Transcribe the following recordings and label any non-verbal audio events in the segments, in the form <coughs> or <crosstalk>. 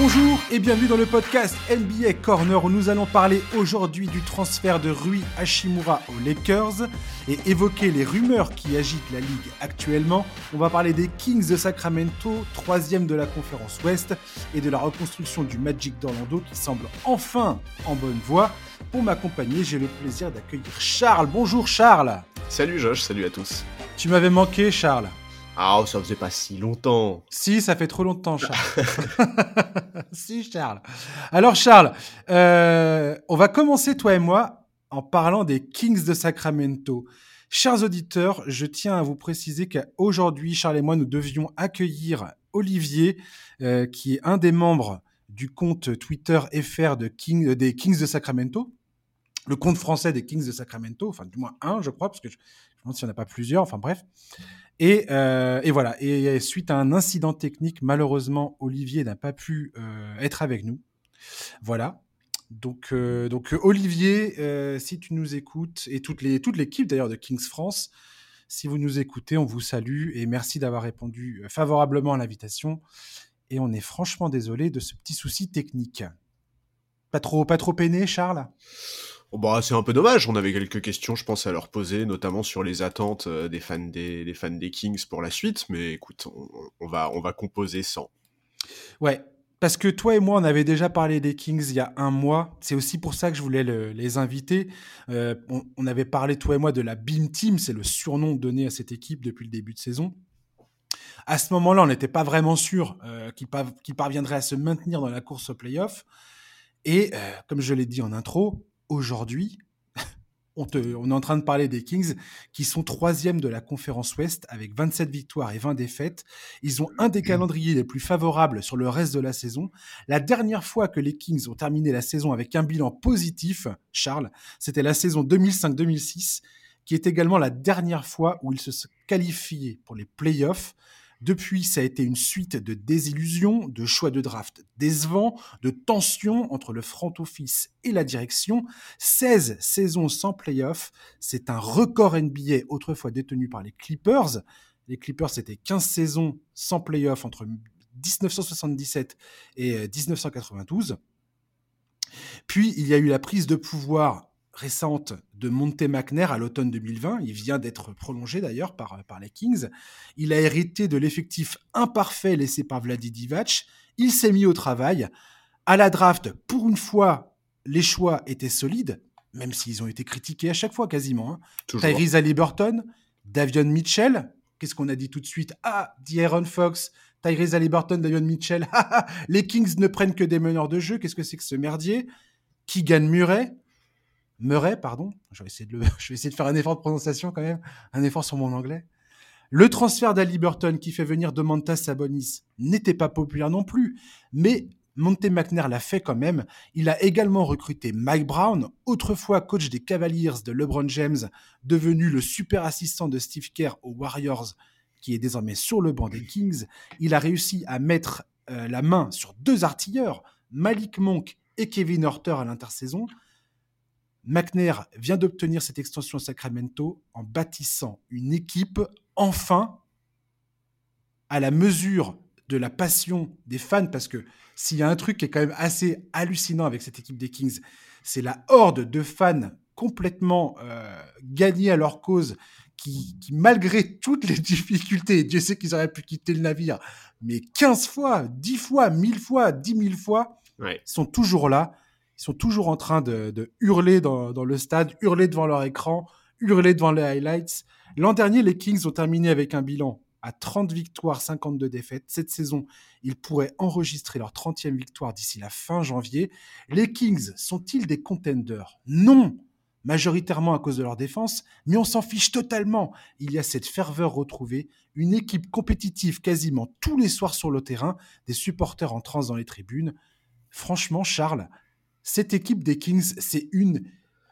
Bonjour et bienvenue dans le podcast NBA Corner où nous allons parler aujourd'hui du transfert de Rui Hashimura aux Lakers et évoquer les rumeurs qui agitent la ligue actuellement. On va parler des Kings de Sacramento, troisième de la conférence Ouest, et de la reconstruction du Magic d'Orlando qui semble enfin en bonne voie. Pour m'accompagner, j'ai le plaisir d'accueillir Charles. Bonjour Charles. Salut Josh, salut à tous. Tu m'avais manqué Charles. Ah, ça faisait pas si longtemps. Si, ça fait trop longtemps, Charles. <laughs> si, Charles. Alors, Charles, euh, on va commencer, toi et moi, en parlant des Kings de Sacramento. Chers auditeurs, je tiens à vous préciser qu'aujourd'hui, Charles et moi, nous devions accueillir Olivier, euh, qui est un des membres du compte Twitter FR de King, des Kings de Sacramento le compte français des Kings de Sacramento, enfin du moins un, je crois, parce que je, je me demande s'il n'y en a pas plusieurs, enfin bref. Et, euh, et, voilà. Et suite à un incident technique, malheureusement, Olivier n'a pas pu euh, être avec nous. Voilà. Donc, euh, donc Olivier, euh, si tu nous écoutes, et toute l'équipe toute d'ailleurs de Kings France, si vous nous écoutez, on vous salue et merci d'avoir répondu euh, favorablement à l'invitation. Et on est franchement désolé de ce petit souci technique. Pas trop, pas trop peiné, Charles? Bah, c'est un peu dommage, on avait quelques questions, je pense, à leur poser, notamment sur les attentes euh, des fans des, fans des Kings pour la suite, mais écoute, on, va, on va composer sans. Ouais, parce que toi et moi, on avait déjà parlé des Kings il y a un mois. C'est aussi pour ça que je voulais le, les inviter. Euh, on, avait parlé, toi et moi, de la Beam Team. C'est le surnom donné à cette équipe depuis le début de saison. À ce moment-là, on n'était pas vraiment sûr euh, qu'ils qu parviendraient à se maintenir dans la course au playoff. Et comme je l'ai dit en intro, aujourd'hui, on, te, on, est en train de parler des Kings qui sont troisième de la conférence Ouest avec 27 victoires et 20 défaites. Ils ont un des calendriers les plus favorables sur le reste de la saison. La dernière fois que les Kings ont terminé la saison avec un bilan positif, Charles, c'était la saison 2005-2006, qui est également la dernière fois où ils se qualifiaient pour les playoffs. Depuis, ça a été une suite de désillusions, de choix de draft décevants, de tensions entre le front office et la direction. 16 saisons sans playoff, c'est un record NBA autrefois détenu par les Clippers. Les Clippers, c'était 15 saisons sans playoff entre 1977 et 1992. Puis, il y a eu la prise de pouvoir récente de Monte McNair à l'automne 2020. Il vient d'être prolongé d'ailleurs par, par les Kings. Il a hérité de l'effectif imparfait laissé par Vladi Divac. Il s'est mis au travail. À la draft, pour une fois, les choix étaient solides, même s'ils ont été critiqués à chaque fois quasiment. Hein. Tyrese Halliburton, Davion Mitchell. Qu'est-ce qu'on a dit tout de suite? Ah, D'Aaron Fox, Tyrese Halliburton, Davion Mitchell. <laughs> les Kings ne prennent que des meneurs de jeu. Qu'est-ce que c'est que ce merdier? Keegan Murray. Murray, pardon. Je vais, essayer de le, <laughs> je vais essayer de faire un effort de prononciation quand même, un effort sur mon anglais. Le transfert d'Ali Burton qui fait venir Domantas Sabonis n'était pas populaire non plus, mais Monte McNair l'a fait quand même. Il a également recruté Mike Brown, autrefois coach des Cavaliers de LeBron James, devenu le super assistant de Steve Kerr aux Warriors, qui est désormais sur le banc des Kings. Il a réussi à mettre euh, la main sur deux artilleurs, Malik Monk et Kevin Horter à l'intersaison. McNair vient d'obtenir cette extension à Sacramento en bâtissant une équipe enfin à la mesure de la passion des fans, parce que s'il y a un truc qui est quand même assez hallucinant avec cette équipe des Kings, c'est la horde de fans complètement euh, gagnés à leur cause, qui, qui, malgré toutes les <laughs> difficultés, Dieu sait qu'ils auraient pu quitter le navire, mais 15 fois, 10 fois, 1000 fois, 10 000 fois, ouais. sont toujours là ils sont toujours en train de, hurler dans, dans, le stade, hurler devant leur écran, hurler devant les highlights. L'an dernier, les Kings ont terminé avec un bilan à 30 victoires, 52 défaites. Cette saison, ils pourraient enregistrer leur 30e victoire d'ici la fin janvier. Les Kings sont-ils des contenders? Non majoritairement à cause de leur défense, mais on s'en fiche totalement. Il y a cette ferveur retrouvée, une équipe compétitive quasiment tous les soirs sur le terrain, des supporters en transe dans les tribunes. Franchement, Charles, cette équipe des Kings, c'est une,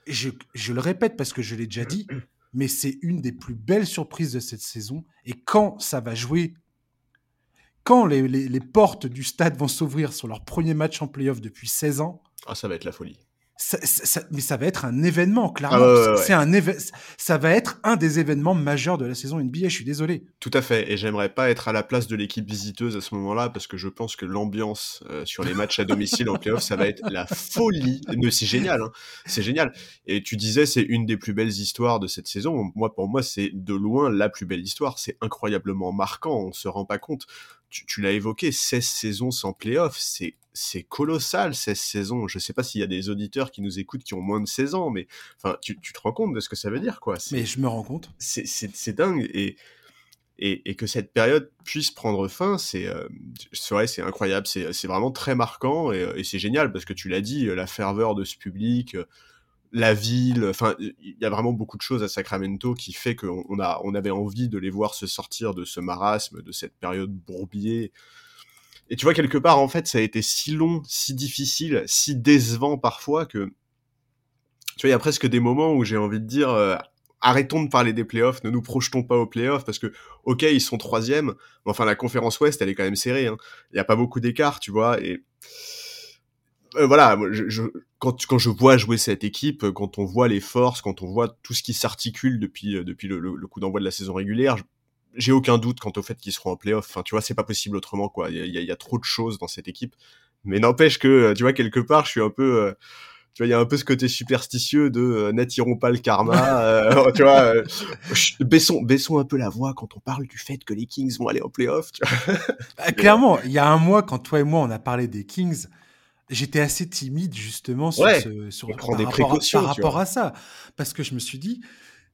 je, je, le répète parce que je l'ai déjà dit, <clears throat> mais c'est une des plus belles surprises de cette saison. Et quand ça va jouer, quand les, les, les portes du stade vont s'ouvrir sur leur premier match en playoff depuis 16 ans, ah, ça va être la folie. Ça, ça, mais ça va être un événement, clairement. Ah c'est un ça va être un des événements majeurs de la saison NBA. Je suis désolé. Tout à fait. Et j'aimerais pas être à la place de l'équipe visiteuse à ce moment-là parce que je pense que l'ambiance euh, sur les matchs à domicile en playoff, ça va être la folie. Mais c'est génial. Hein. C'est génial. Et tu disais, c'est une des plus belles histoires de cette saison. Moi, pour moi, c'est de loin la plus belle histoire. C'est incroyablement marquant. On se rend pas compte tu, l'as évoqué, 16 saisons sans playoff, c'est c'est colossal 16 saisons. Je sais pas s'il y a des auditeurs qui nous écoutent qui ont moins de 16 ans, mais enfin, tu, tu te rends compte de ce que ça veut dire, quoi. Mais je me rends compte. C'est dingue et, et, et que cette période puisse prendre fin, c'est euh, vrai, c'est incroyable, c'est vraiment très marquant et, et c'est génial parce que tu l'as dit, la ferveur de ce public, la ville, enfin, il y a vraiment beaucoup de choses à Sacramento qui fait qu'on a, on avait envie de les voir se sortir de ce marasme, de cette période bourbier. Et tu vois, quelque part, en fait, ça a été si long, si difficile, si décevant parfois que, tu vois, il y a presque des moments où j'ai envie de dire, euh, arrêtons de parler des playoffs, ne nous projetons pas aux playoffs, parce que, ok, ils sont troisième, mais enfin, la conférence Ouest, elle est quand même serrée, hein. Il n'y a pas beaucoup d'écart, tu vois, et euh, voilà, quand, quand je vois jouer cette équipe, quand on voit les forces, quand on voit tout ce qui s'articule depuis, euh, depuis le, coup d'envoi de la saison régulière, j'ai aucun doute quant au fait qu'ils seront en playoff. Enfin, tu vois, c'est pas possible autrement, quoi. Il y a, trop de choses dans cette équipe. Mais n'empêche que, euh, tu vois, quelque part, je suis un peu, tu vois, il y a un peu ce côté superstitieux de n'attirons pas le karma. <laughs> tu vois, baissons, baissons un peu la voix quand on parle du fait que les Kings vont aller en playoff. Bah, clairement, il y a un mois, quand toi et moi on a parlé des Kings, j'étais assez timide justement sur ce, sur, par, des rapport, par rapport à ça, parce que je me suis dit,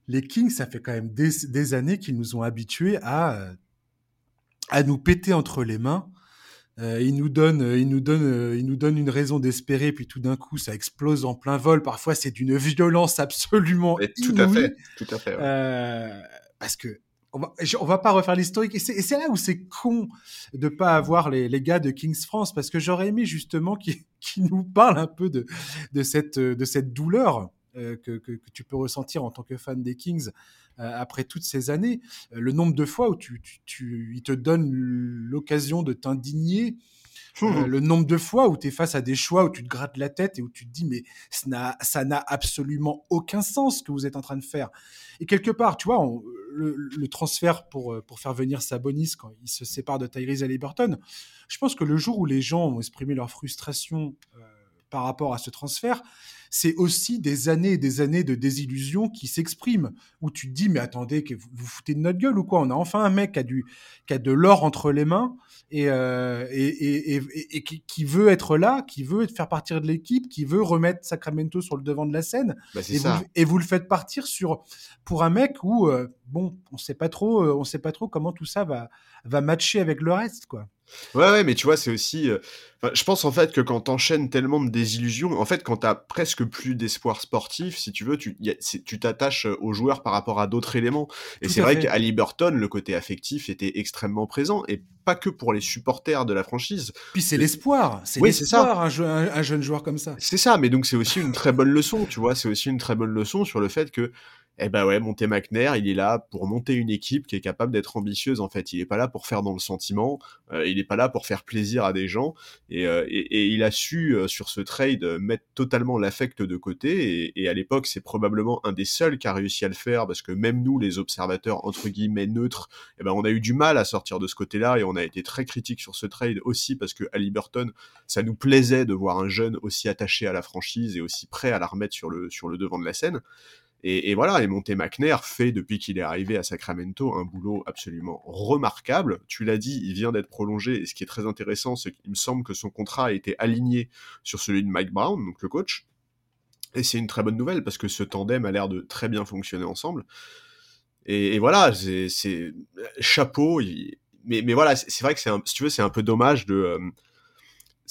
les Kings, ça fait quand même des, des années qu'ils nous ont habitués à à nous péter entre les mains. Euh, ils nous donnent, ils nous donnent, ils nous donnent une raison d'espérer, puis tout d'un coup, ça explose en plein vol. Parfois, c'est d'une violence absolument tout à fait, tout à fait. Ouais. Euh, parce que on va, on va pas refaire l'historique. Et c'est là où c'est con de pas avoir les, les, gars de Kings France, parce que j'aurais aimé justement qu'ils <laughs> qu nous parlent un peu de, de, cette, de cette douleur euh, que, que, que, tu peux ressentir en tant que fan des Kings euh, après toutes ces années. Euh, le nombre de fois où tu, tu, tu ils te donnent l'occasion de t'indigner euh, le nombre de fois où tu es face à des choix où tu te grattes la tête et où tu te dis mais ça n'a absolument aucun sens ce que vous êtes en train de faire. Et quelque part, tu vois, on, le, le, transfert pour, euh, pour faire venir Sabonis quand il se sépare de Tyrese Haliburton, je pense que le jour où les gens ont exprimé leur frustration euh, par rapport à ce transfert, c'est aussi des années et des années de désillusion qui s'expriment, où tu te dis, mais attendez, que vous vous foutez de notre gueule ou quoi? On a enfin un mec qui a, du, qui a de l'or entre les mains et, euh, et, et, et, et qui, veut être là, qui veut faire partir de l'équipe, qui veut remettre Sacramento sur le devant de la scène. Bah et, ça. Vous, et vous le faites partir sur, pour un mec où, euh, bon, on sait pas trop, euh, on sait pas trop comment tout ça va, va matcher avec le reste, quoi. Ouais, ouais, mais tu vois, c'est aussi. Euh, je pense en fait que quand t'enchaînes tellement de désillusions, en fait, quand t'as presque plus d'espoir sportif, si tu veux, tu tu t'attaches euh, aux joueurs par rapport à d'autres éléments. Et c'est vrai qu'à Liberton, le côté affectif était extrêmement présent, et pas que pour les supporters de la franchise. Puis c'est l'espoir, c'est oui, l'espoir, un, un, un, jeune joueur comme ça. C'est ça, mais donc c'est aussi une très bonne leçon, tu vois, c'est aussi une très bonne leçon sur le fait que eh ben ouais, Monté McNair, il est là pour monter une équipe qui est capable d'être ambitieuse en fait. Il est pas là pour faire dans le sentiment, euh, il est pas là pour faire plaisir à des gens, et, euh, et, et il a su euh, sur ce trade mettre totalement l'affect de côté. Et, et à l'époque, c'est probablement un des seuls qui a réussi à le faire parce que même nous, les observateurs entre guillemets neutres, eh ben on a eu du mal à sortir de ce côté-là et on a été très critique sur ce trade aussi parce que Burton, ça nous plaisait de voir un jeune aussi attaché à la franchise et aussi prêt à la remettre sur le sur le devant de la scène. Et, voilà, et Monté McNair fait depuis qu'il est arrivé à Sacramento un boulot absolument remarquable. Tu l'as dit, il vient d'être prolongé, et ce qui est très intéressant, c'est qu'il me semble que son contrat a été aligné sur celui de Mike Brown, donc le coach. Et c'est une très bonne nouvelle parce que ce tandem a l'air de très bien fonctionner ensemble. Et, voilà, c'est chapeau. Mais voilà, c'est vrai que c'est si tu veux, c'est un peu dommage de euh,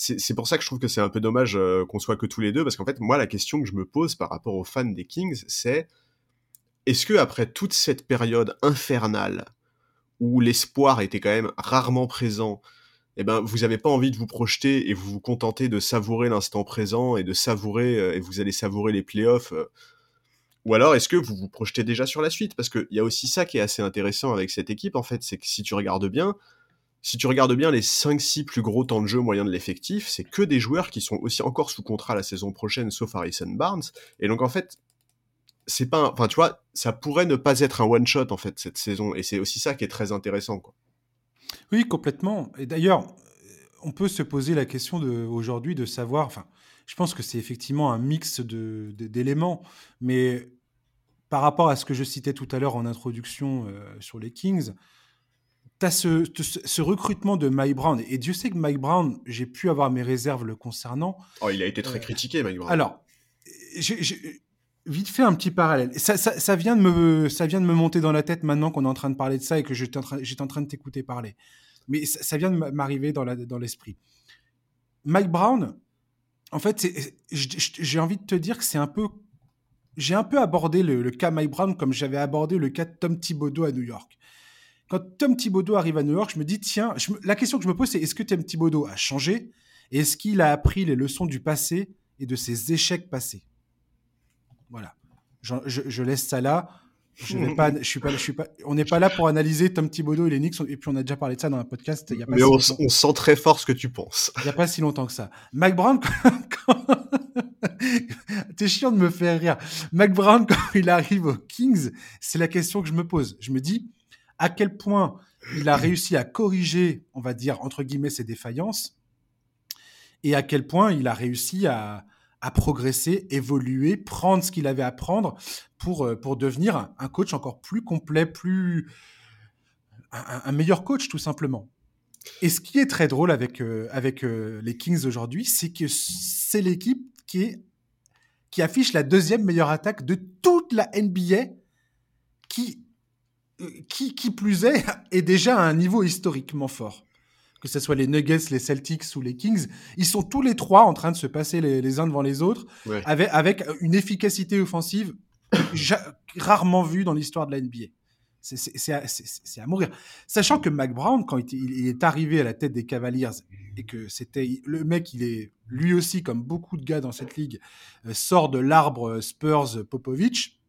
c'est pour ça que je trouve que c'est un peu dommage euh, qu'on soit que tous les deux, parce qu'en fait, moi, la question que je me pose par rapport aux fans des Kings, c'est est-ce que après toute cette période infernale où l'espoir était quand même rarement présent, eh ben, vous n'avez pas envie de vous projeter et vous vous contentez de savourer l'instant présent et de savourer, euh, et vous allez savourer les playoffs euh, ou alors est-ce que vous vous projetez déjà sur la suite? Parce qu'il y a aussi ça qui est assez intéressant avec cette équipe, en fait, c'est que si tu regardes bien, si tu regardes bien les 5-6 plus gros temps de jeu moyens de l'effectif, c'est que des joueurs qui sont aussi encore sous contrat la saison prochaine, sauf Harrison Barnes. Et donc en fait, c'est pas, enfin tu vois, ça pourrait ne pas être un one shot en fait cette saison, et c'est aussi ça qui est très intéressant quoi. Oui, complètement. Et d'ailleurs, on peut se poser la question aujourd'hui de savoir, enfin, je pense que c'est effectivement un mix d'éléments, mais par rapport à ce que je citais tout à l'heure en introduction euh, sur les Kings, tu as ce, ce, recrutement de Mike Brown. Et Dieu sait que Mike Brown, j'ai pu avoir mes réserves le concernant. Oh, il a été très euh, critiqué, Mike Brown. Alors, vite fait un petit parallèle. Ça, ça, vient de me, ça vient de me monter dans la tête maintenant qu'on est en train de parler de ça et que j'étais en, train, en train de t'écouter parler. Mais ça, vient de m'arriver dans l'esprit. Dans Mike Brown, en fait, j'ai envie de te dire que c'est un peu j'ai un peu abordé le, cas Mike Brown comme j'avais abordé le cas de Tom Thibodeau à New York. Quand Tom Thibodeau arrive à New York, je me dis, tiens, la question que je me pose, c'est est-ce que Tom Thibodeau a changé et est-ce qu'il a appris les leçons du passé et de ses échecs passés? Voilà. Je, laisse ça là. Je vais pas, je suis pas, je suis pas, on n'est pas là pour analyser Tom Thibodeau et les Knicks, et puis on a déjà parlé de ça dans un podcast. Y a pas Mais on, sent très fort ce que tu penses. Il n'y a pas si longtemps que ça. Mike Brown, <laughs> T'es chiant de me faire rire. Mike Brown, quand il arrive aux Kings, c'est la question que je me pose. Je me dis, à quel point il a réussi à corriger, on va dire, entre guillemets, ses défaillances, et à quel point il a réussi à, progresser, évoluer, prendre ce qu'il avait à prendre pour, euh, pour devenir un, coach encore plus complet, plus un, meilleur coach, tout simplement. Et ce qui est très drôle avec, euh, avec euh, les Kings aujourd'hui, c'est que c'est l'équipe qui, qui affiche la deuxième meilleure attaque de toute la NBA, qui, qui, qui plus est, <laughs> est déjà à un niveau historiquement fort. Que ce soit les Nuggets, les Celtics ou les Kings, ils sont tous les trois en train de se passer les, uns devant les autres, avec, avec une efficacité offensive <coughs> rarement vue dans l'histoire de la NBA. C'est à, mourir. Sachant que Mac Brown, quand il, est arrivé à la tête des Cavaliers, et que c'était le mec, il est lui aussi, comme beaucoup de gars dans cette ligue, euh, sort de l'arbre Spurs Popovich,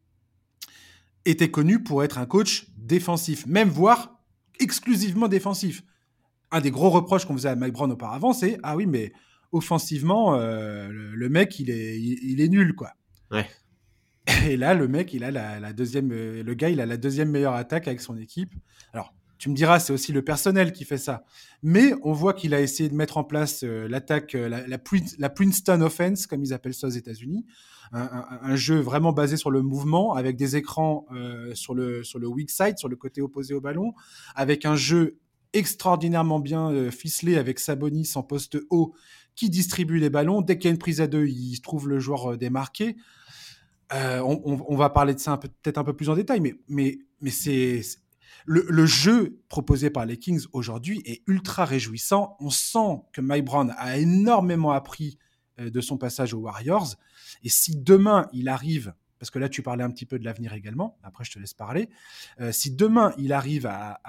était connu pour être un coach défensif, même voire exclusivement défensif. Un des gros reproches qu'on faisait à Mike Brown auparavant, c'est ah oui, mais offensivement, euh, le, mec, il est, il, est nul, quoi. Ouais. Et là, le mec, il a la, deuxième, euh, le gars, il a la deuxième meilleure attaque avec son équipe. Alors, tu me diras, c'est aussi le personnel qui fait ça. Mais on voit qu'il a essayé de mettre en place euh, l'attaque, euh, la, la, Princeton Offense, comme ils appellent ça aux États-Unis. Un, jeu vraiment basé sur le mouvement, avec des écrans sur, le, sur le weak side, sur le côté opposé au ballon, avec un jeu extraordinairement bien ficelé avec Sabonis en poste haut qui distribue les ballons. Dès qu'il y a une prise à deux, il trouve le joueur démarqué. Euh, on, va parler de ça peut-être un peu plus en détail, mais, mais, mais c'est le, jeu proposé par les Kings aujourd'hui est ultra réjouissant. On sent que Mike Brown a énormément appris euh, de son passage aux Warriors. Et si demain il arrive, parce que là tu parlais un petit peu de l'avenir également, après je te laisse parler, euh, si demain il arrive à,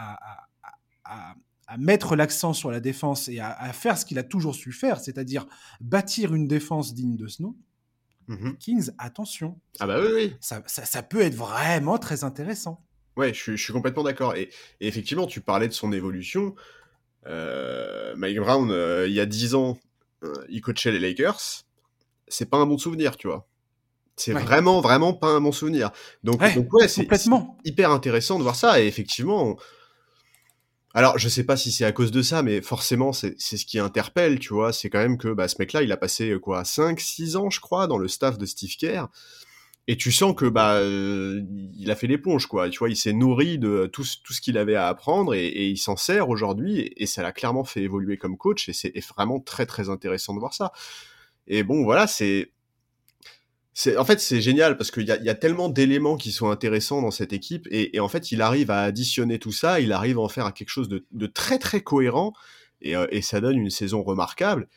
mettre l'accent sur la défense et à, faire ce qu'il a toujours su faire, c'est-à-dire bâtir une défense digne de ce nom, Mmh Kings, attention. Ah bah oui, oui. Ça, ça, peut être vraiment très intéressant. Ouais, je, suis complètement d'accord. Et, effectivement, tu parlais de son évolution. Euh, Mike Brown, euh, il y a 10 ans, euh, il coachait les Lakers. C'est pas un bon souvenir, tu vois. C'est vraiment, vraiment pas un bon souvenir. Donc, donc ouais, c'est hyper intéressant de voir ça. Et effectivement, alors, je sais pas si c'est à cause de ça, mais forcément, c'est ce qui interpelle, tu vois. C'est quand même que bah, ce mec-là, il a passé quoi 5, 6 ans, je crois, dans le staff de Steve Kerr. Et tu sens que bah euh, il a fait l'éponge, quoi. Tu vois, il s'est nourri de tout, ce qu'il avait à apprendre et, il s'en sert aujourd'hui. Et, ça l'a clairement fait évoluer comme coach. Et c'est vraiment très très intéressant de voir ça. Et bon, voilà, c'est en fait c'est génial parce qu'il y a, tellement d'éléments qui sont intéressants dans cette équipe et, en fait il arrive à additionner tout ça, il arrive à en faire quelque chose de, très très cohérent euh, et, ça donne une saison remarquable.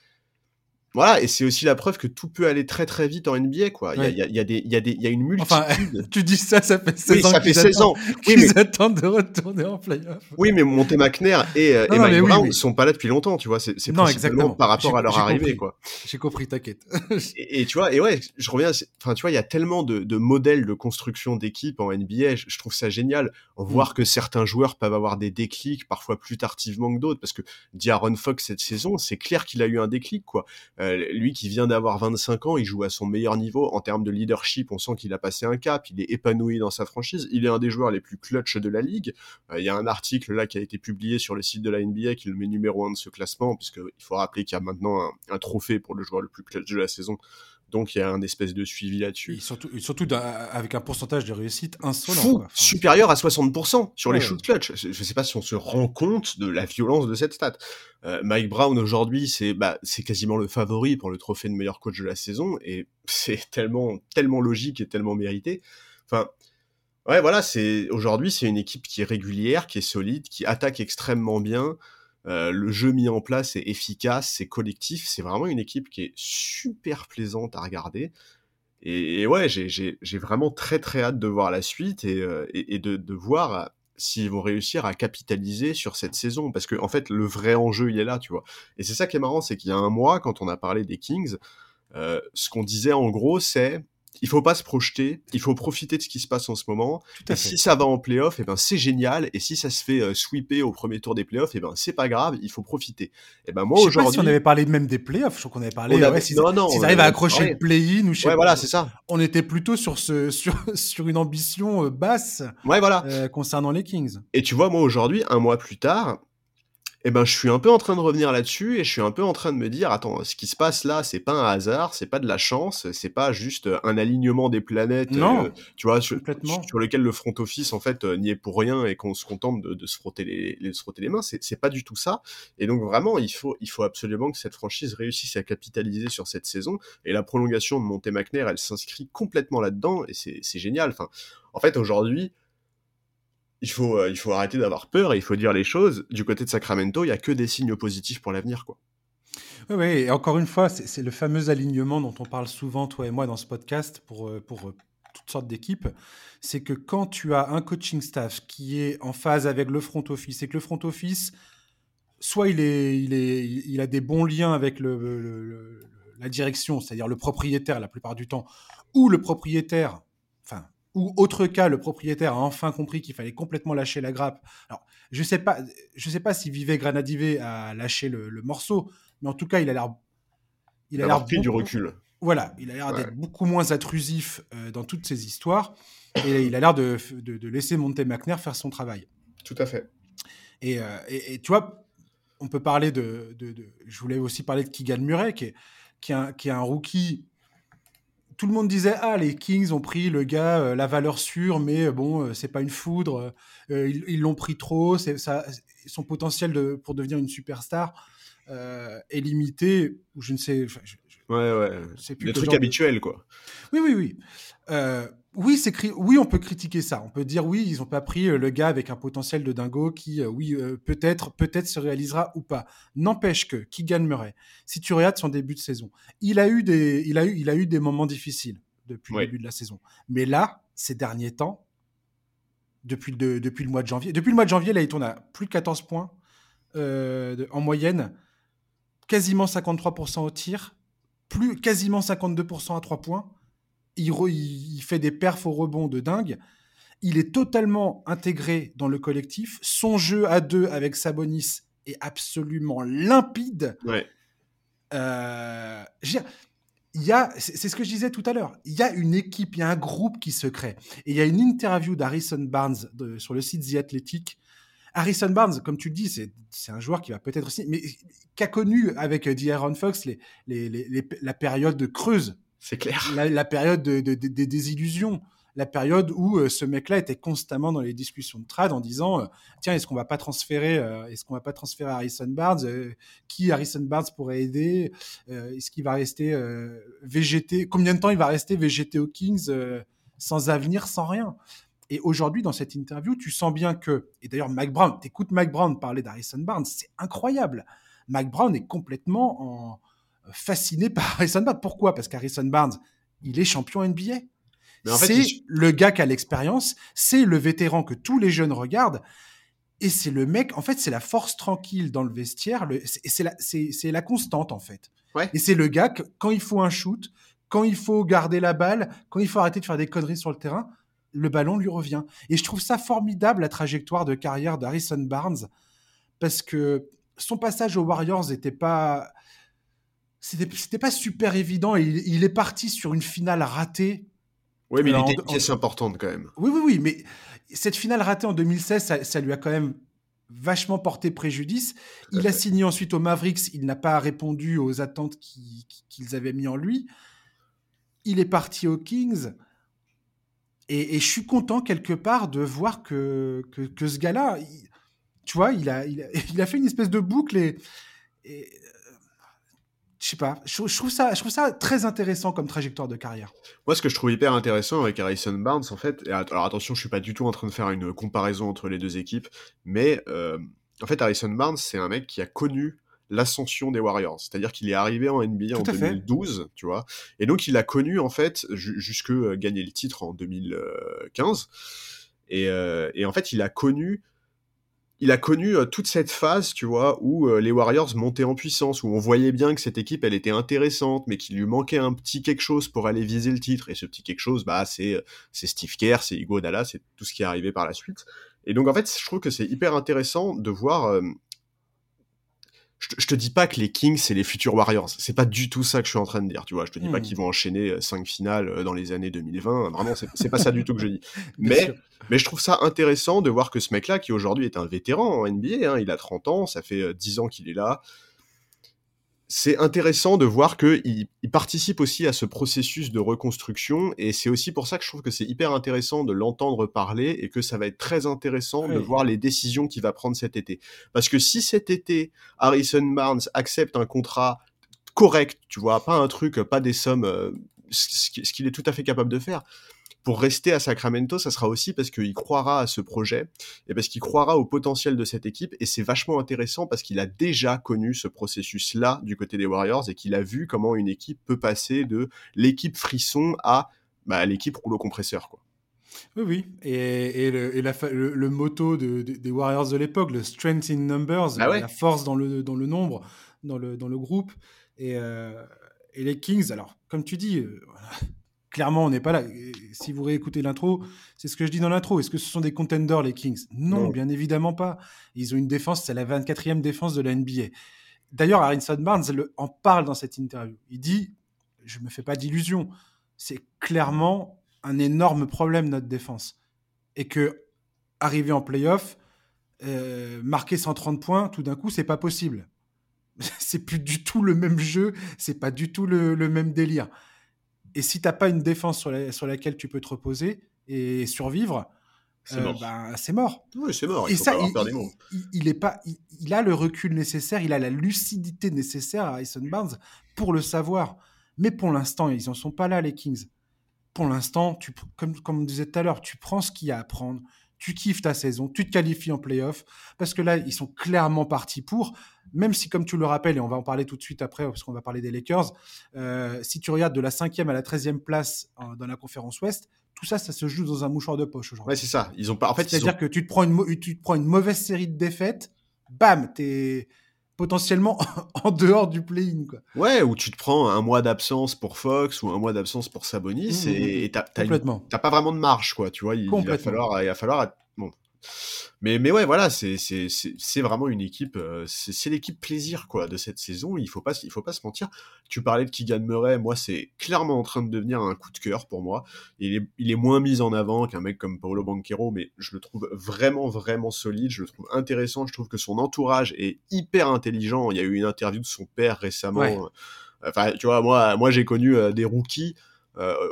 Voilà, et c'est aussi la preuve que tout peut aller très très vite en NBA, quoi. Il y, a, y, a, des, y, a des, y a une multitude. Enfin, <laughs> tu dis ça, ça fait 16 oui, ans. ça fait 16 ans. Oui, mais... attendent de retourner en playoff. Oui, mais Monté McNair et, euh, et Mike Brown oui, sont pas là depuis longtemps, tu vois. C'est principalement par rapport à leur arrivée, quoi. J'ai compris, t'inquiète. et, et, tu vois, et ouais, je reviens. Enfin, tu vois, il y a tellement de, de modèles de construction d'équipe en NBA. Je, je, trouve ça génial. Voir mm. que certains joueurs peuvent avoir des déclics, parfois plus tardivement que d'autres, parce que D'Aaron Fox cette saison, c'est clair qu'il a eu un déclic, quoi. Euh, lui qui vient d'avoir 25 ans, il joue à son meilleur niveau en termes de leadership. On sent qu'il a passé un cap, il est épanoui dans sa franchise. Il est un des joueurs les plus clutch de la ligue. Euh, il y a un article là qui a été publié sur le site de la NBA qui le met numéro un de ce classement, puisqu'il faut rappeler qu'il y a maintenant un, trophée pour le joueur le plus clutch de la saison. Donc il y a un espèce de suivi là-dessus. Et surtout, et surtout avec un pourcentage de réussite insolent. Fou, enfin, supérieur à 60% sur ouais. les shoots clutch. Je ne sais pas si on se rend compte de la violence de cette stat. Euh, Mike Brown aujourd'hui, c'est bah, c'est quasiment le favori pour le trophée de meilleur coach de la saison et <laughs> c'est tellement tellement logique et tellement mérité. Enfin, ouais, voilà, aujourd'hui c'est une équipe qui est régulière, qui est solide, qui attaque extrêmement bien. Euh, le jeu mis en place est efficace, c'est collectif, c'est vraiment une équipe qui est super plaisante à regarder. Et, ouais, j'ai vraiment très très hâte de voir la suite et, euh, et, de, de, voir s'ils vont réussir à capitaliser sur cette saison. Parce que en fait, le vrai enjeu, il est là, tu vois. Et c'est ça qui est marrant, c'est qu'il y a un mois, quand on a parlé des Kings, euh, ce qu'on disait en gros, c'est il faut pas se projeter, il faut profiter de ce qui se passe en ce moment. Et si ça va en playoff, et eh ben c'est génial. Et si ça se fait euh, sweeper au premier tour des playoffs, et eh ben c'est pas grave, il faut profiter. Et eh ben moi aujourd'hui, si on avait parlé même des playoffs, je crois qu'on avait parlé. Avait... Ouais, s'ils non, non, arrivent à accrocher ouais. le play-in ou je sais ouais, voilà, c'est ça. On était plutôt sur ce <laughs> sur sur une ambition euh, basse. Ouais, voilà. Euh, concernant les Kings. Et tu vois, moi aujourd'hui, un mois plus tard, eh ben, je suis un peu en train de revenir là-dessus et je suis un peu en train de me dire, attends, ce qui se passe là, c'est pas un hasard, c'est pas de la chance, c'est pas juste un alignement des planètes, non, euh, tu vois, sur, sur, lequel le front office en fait euh, n'y est pour rien et qu'on se contente de, de, se frotter les, les, se frotter les mains. C'est pas du tout ça. Et donc vraiment, il faut, il faut absolument que cette franchise réussisse à capitaliser sur cette saison. Et la prolongation de Monté McNair, elle s'inscrit complètement là-dedans et c'est génial. Enfin, en fait, aujourd'hui il faut, euh, il faut arrêter d'avoir peur et il faut dire les choses. Du côté de Sacramento, il n'y a que des signes positifs pour l'avenir. quoi. Oui, oui, et encore une fois, c'est le fameux alignement dont on parle souvent, toi et moi, dans ce podcast, pour, pour toutes sortes d'équipes. C'est que quand tu as un coaching staff qui est en phase avec le front office et que le front office, soit il, est, il, est, il a des bons liens avec le la direction, c'est-à-dire le propriétaire la plupart du temps, ou le propriétaire, enfin, ou autre cas, le propriétaire a enfin compris qu'il fallait complètement lâcher la grappe. Alors, je sais pas, je sais pas si Vivet Granadivé a lâché le, le, morceau, mais en tout cas, il a l'air, il a l'air pris du recul. Voilà, il a l'air ouais. d'être beaucoup moins intrusif euh, dans toutes ces histoires, et il a l'air de, de, de, laisser Monte McNair faire son travail. Tout à fait. Et, euh, et, et tu vois, on peut parler de, de, je voulais aussi parler de Keegan Murray, qui est, qui est, un, qui est un rookie tout le monde disait ah les Kings ont pris le gars euh, la valeur sûre mais bon euh, c'est pas une foudre euh, ils l'ont pris trop c'est ça son potentiel de, pour devenir une superstar euh, est limité ou je ne sais je, je, ouais ouais. c'est plus des trucs habituels de... quoi. Oui oui oui oui c'est oui on peut critiquer ça. On peut dire oui ils ont pas pris le gars avec un potentiel de dingo qui oui peut-être peut-être se réalisera ou pas. N'empêche que qui gagne Murray? Si tu regardes son début de saison. Il a eu des il a eu il a eu des moments difficiles depuis oui. le début de la saison. Mais là ces derniers temps depuis le depuis le mois de janvier depuis le mois de janvier là il tourne à plus de 14 points euh, de, en moyenne. Quasiment 53% au tir plus quasiment 52% à 3 points il, fait des perfs au rebond de dingue. Il est totalement intégré dans le collectif. Son jeu à deux avec Sabonis est absolument limpide. Ouais. Euh, il y a, c'est ce que je disais tout à l'heure, il y a une équipe, il y a un groupe qui se crée. Et il y a une interview d'Harrison Barnes de, sur le site The Athletic. Harrison Barnes, comme tu le dis, c'est un joueur qui va peut-être aussi, mais qui a connu avec D'Aaron Fox les, les, les, la période de creuse c'est clair. La, période des de, de, désillusions, la période où euh, ce mec-là était constamment dans les discussions de trade en disant euh, tiens est-ce qu'on va pas transférer euh, est-ce qu'on va pas transférer Harrison Barnes qui Harrison Barnes pourrait aider est-ce qu'il va rester VGT combien de temps il va rester VGT aux Kings sans avenir sans rien? Et aujourd'hui dans cette interview tu sens bien que et d'ailleurs Mike Brown t'écoutes Mike Brown parler d'Harrison Barnes c'est incroyable. Mike Brown est complètement en fasciné par <laughs> Harrison Barnes. Pourquoi? Parce qu'Harrison Barnes, il est champion NBA. c'est le gars qui a l'expérience, c'est le vétéran que tous les jeunes regardent. Et c'est le mec, en fait, c'est la force tranquille dans le vestiaire. c'est la, la, constante, en fait. Et c'est le gars, quand il faut un shoot, quand il faut garder la balle, quand il faut arrêter de faire des conneries sur le terrain, le ballon lui revient. Et je trouve ça formidable, la trajectoire de carrière d'Harrison Barnes, parce que son passage aux Warriors n'était pas. C'était pas super évident. Il, il est parti sur une finale ratée. Oui, mais il était une pièce importante quand même. Oui, oui, oui. Mais cette finale ratée en 2016, ça, lui a quand même vachement porté préjudice. Il a signé ensuite aux Mavericks. Il n'a pas répondu aux attentes qu'ils avaient mis en lui. Il est parti aux Kings. Et, je suis content quelque part de voir que, que, ce gars-là, tu vois, il a, <laughs> il a, fait une espèce de boucle et, et je sais pas, je, trouve ça, je trouve ça très intéressant comme trajectoire de carrière. Moi, ce que je trouve hyper intéressant avec Harrison Barnes, en fait, et alors attention, je suis pas du tout en train de faire une comparaison entre les deux équipes, mais euh, en fait, Harrison Barnes, c'est un mec qui a connu l'ascension des Warriors, c'est-à-dire qu'il est arrivé en NBA en 2012, tu vois, et donc il a connu en fait jusque euh, gagner le titre en 2015, et, euh, et en fait, il a connu il a connu euh, toute cette phase, tu vois, où euh, les Warriors montaient en puissance, où on voyait bien que cette équipe, elle était intéressante, mais qu'il lui manquait un petit quelque chose pour aller viser le titre. Et ce petit quelque chose, bah, c'est euh, Steve Kerr, c'est Iguodala, c'est tout ce qui est arrivé par la suite. Et donc en fait, je trouve que c'est hyper intéressant de voir je, te dis pas que les Kings c'est les futurs Warriors. C'est pas du tout ça que je suis en train de dire, tu vois. Je te dis pas hmm. qu'ils vont enchaîner euh, cinq finales euh, dans les années 2020. Vraiment, c'est pas ça du tout que je dis. <laughs> Mais, mais je trouve ça intéressant de voir que ce mec-là, qui aujourd'hui est un vétéran en NBA, hein, il a 30 ans, ça fait 10 euh, ans qu'il est là, c'est intéressant de voir qu'il il participe aussi à ce processus de reconstruction et c'est aussi pour ça que je trouve que c'est hyper intéressant de l'entendre parler et que ça va être très intéressant de voir les décisions qu'il va prendre cet été. Parce que si cet été, Harrison Barnes accepte un contrat correct, tu vois, pas un truc, pas des sommes, euh, ce qu'il est tout à fait capable de faire, pour rester à Sacramento, ça sera aussi parce qu'il croira à ce projet et parce qu'il croira au potentiel de cette équipe. Et c'est vachement intéressant parce qu'il a déjà connu ce processus-là du côté des Warriors et qu'il a vu comment une équipe peut passer de l'équipe frisson à bah, l'équipe rouleau compresseur. Quoi. Oui, oui. Et, le, le, motto des Warriors de l'époque, le strength in numbers, ah la force dans le, dans le nombre, dans le, dans le groupe. Et, euh, et les Kings, alors, comme tu dis, euh, clairement, on n'est pas là. Si vous réécoutez l'intro, c'est ce que je dis dans l'intro. Est-ce que ce sont des contenders, les Kings? Non, bien évidemment pas. Ils ont une défense, c'est la 24e défense de la NBA. D'ailleurs, Harrison Barnes en parle dans cette interview. Il dit Je me fais pas d'illusions. C'est clairement un énorme problème, notre défense. Et que, arriver en playoff, euh, marquer 130 points, tout d'un coup, c'est pas possible. <laughs> c'est plus du tout le même jeu, c'est pas du tout le même délire. Et si tu n'as pas une défense sur, sur, laquelle tu peux te reposer et survivre, c'est mort. Ben, c'est mort. Oui, c'est mort. Il et ça, il, est pas, il, a le recul nécessaire, il a la lucidité nécessaire à Harrison Barnes pour le savoir. Mais pour l'instant, ils n'en sont pas là, les Kings. Pour l'instant, tu, comme, comme on disait tout à l'heure, tu prends ce qu'il y a à prendre, tu kiffes ta saison, tu te qualifies en playoff, parce que là, ils sont clairement partis pour, même si, comme tu le rappelles, et on va en parler tout de suite après, parce qu'on va parler des Lakers, euh, si tu regardes de la cinquième à la 13e place dans la conférence Ouest, tout ça, ça se joue dans un mouchoir de poche aujourd'hui. Ouais, c'est ça. Ils ont pas. En fait, c'est-à-dire que tu te prends une, tu te prends une mauvaise série de défaites, bam, t'es potentiellement <laughs> en dehors du play-in. Quoi. Ouais, ou tu te prends un mois d'absence pour Fox ou un mois d'absence pour Sabonis mmh, mmh, et mmh. t'as pas vraiment de marge, quoi. Tu vois, il, va falloir, il va falloir. Mais, mais ouais, voilà, c'est, vraiment une équipe, euh, c'est, l'équipe plaisir, quoi, de cette saison. Il faut pas, il faut pas se mentir. Tu parlais de Keegan Murray, moi, c'est clairement en train de devenir un coup de cœur pour moi. Il est, il est moins mis en avant qu'un mec comme Paolo Banquero, mais je le trouve vraiment, vraiment solide. Je le trouve intéressant. Je trouve que son entourage est hyper intelligent. Il y a eu une interview de son père récemment. Enfin, tu vois, moi, moi, j'ai connu euh, des rookies Euh,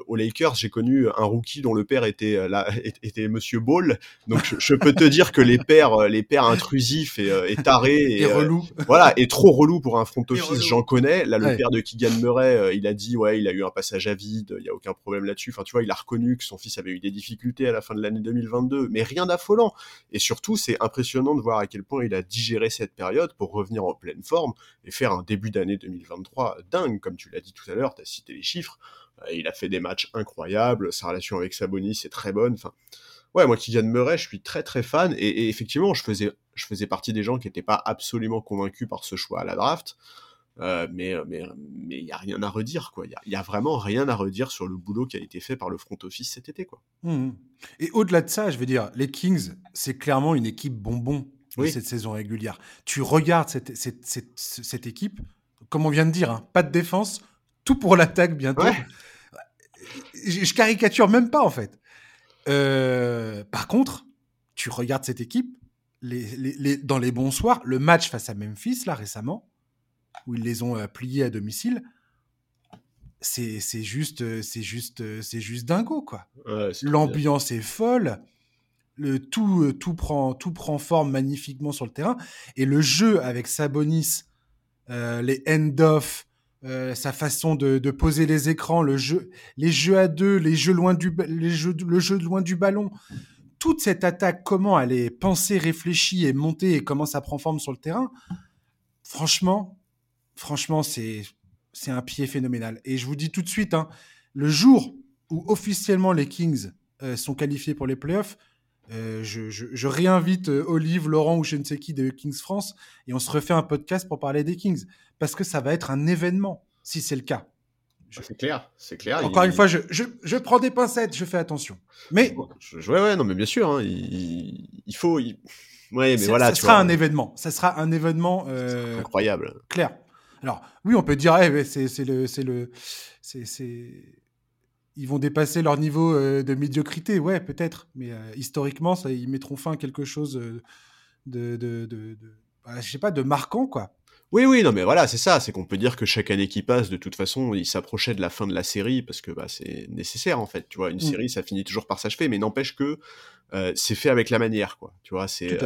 aux Lakers, j'ai connu un rookie dont le père était euh, là, <laughs> était Monsieur Ball. Donc je, peux te dire que les pères, euh, les pères intrusifs et, et tarés et, <laughs> et relous, voilà, et trop relou pour un front office. J'en connais. Là, le père de Keegan Murray, il a dit ouais, il a eu un passage à vide, il y a aucun problème là-dessus. Enfin, tu vois, il a reconnu que son fils avait eu des difficultés à la fin de l'année 2022, mais rien d'affolant. Et surtout, c'est impressionnant de voir à quel point il a digéré cette période pour revenir en pleine forme et faire un début d'année 2023 dingue, comme tu l'as dit tout à l'heure. T'as cité les chiffres. Euh, il a fait des matchs incroyables, sa relation avec Sabonis est très bonne. Enfin, ouais, moi qui de Murray, je suis très très fan. Et, effectivement, je faisais, je faisais partie des gens qui n'étaient pas absolument convaincus par ce choix à la draft. Euh, mais mais mais il y a rien à redire quoi. Il y, a vraiment rien à redire sur le boulot qui a été fait par le front office cet été quoi. Mmh. Et au-delà de ça, je veux dire, les Kings, c'est clairement une équipe bonbon de cette saison régulière. Tu regardes cette, cette, cette, équipe, comme on vient de dire, hein, pas de défense, tout pour l'attaque bientôt. Je, caricature même pas en fait. Euh, par contre, tu regardes cette équipe les, dans les bons soirs, le match face à Memphis là récemment, où ils les ont euh, pliés à domicile. C'est juste c'est juste c'est juste dingo quoi. L'ambiance est folle. Le tout tout prend tout prend forme magnifiquement sur le terrain et le jeu avec Sabonis, euh, les end-off, euh, sa façon de, poser les écrans, le jeu, les jeux à deux, les jeux loin du, le jeu loin du ballon, toute cette attaque, comment elle est pensée, réfléchie et montée et comment ça prend forme sur le terrain. Franchement, franchement, c'est c'est un pied phénoménal. Et je vous dis tout de suite, hein, le jour où officiellement les Kings euh, sont qualifiés pour les playoffs, euh, je, réinvite Olive, Laurent ou je ne sais qui de Kings France et on se refait un podcast pour parler des Kings parce que ça va être un événement si c'est le cas. C'est clair, c'est clair. Encore une fois, je, je, prends des pincettes, je fais attention. Mais ouais, ouais, non, mais bien sûr, hein, il, il, faut. Ouais, mais voilà. Ça sera un événement. Ça sera un événement euh, incroyable. Clair. Alors oui, on peut dire, hey, c'est le, c'est le, c'est ils vont dépasser leur niveau euh, de médiocrité, ouais, peut-être. Mais euh, historiquement, ça, ils mettront fin à quelque chose de, de, de, bah, je sais pas, de marquant, quoi. Oui, oui, non, mais voilà, c'est ça. C'est qu'on peut dire que chaque année qui passe, de toute façon, il s'approchait de la fin de la série parce que bah, c'est nécessaire en fait. Tu vois, une mm. série, ça finit toujours par s'achever, mais n'empêche que euh, c'est fait avec la manière, quoi. Tu vois, c'est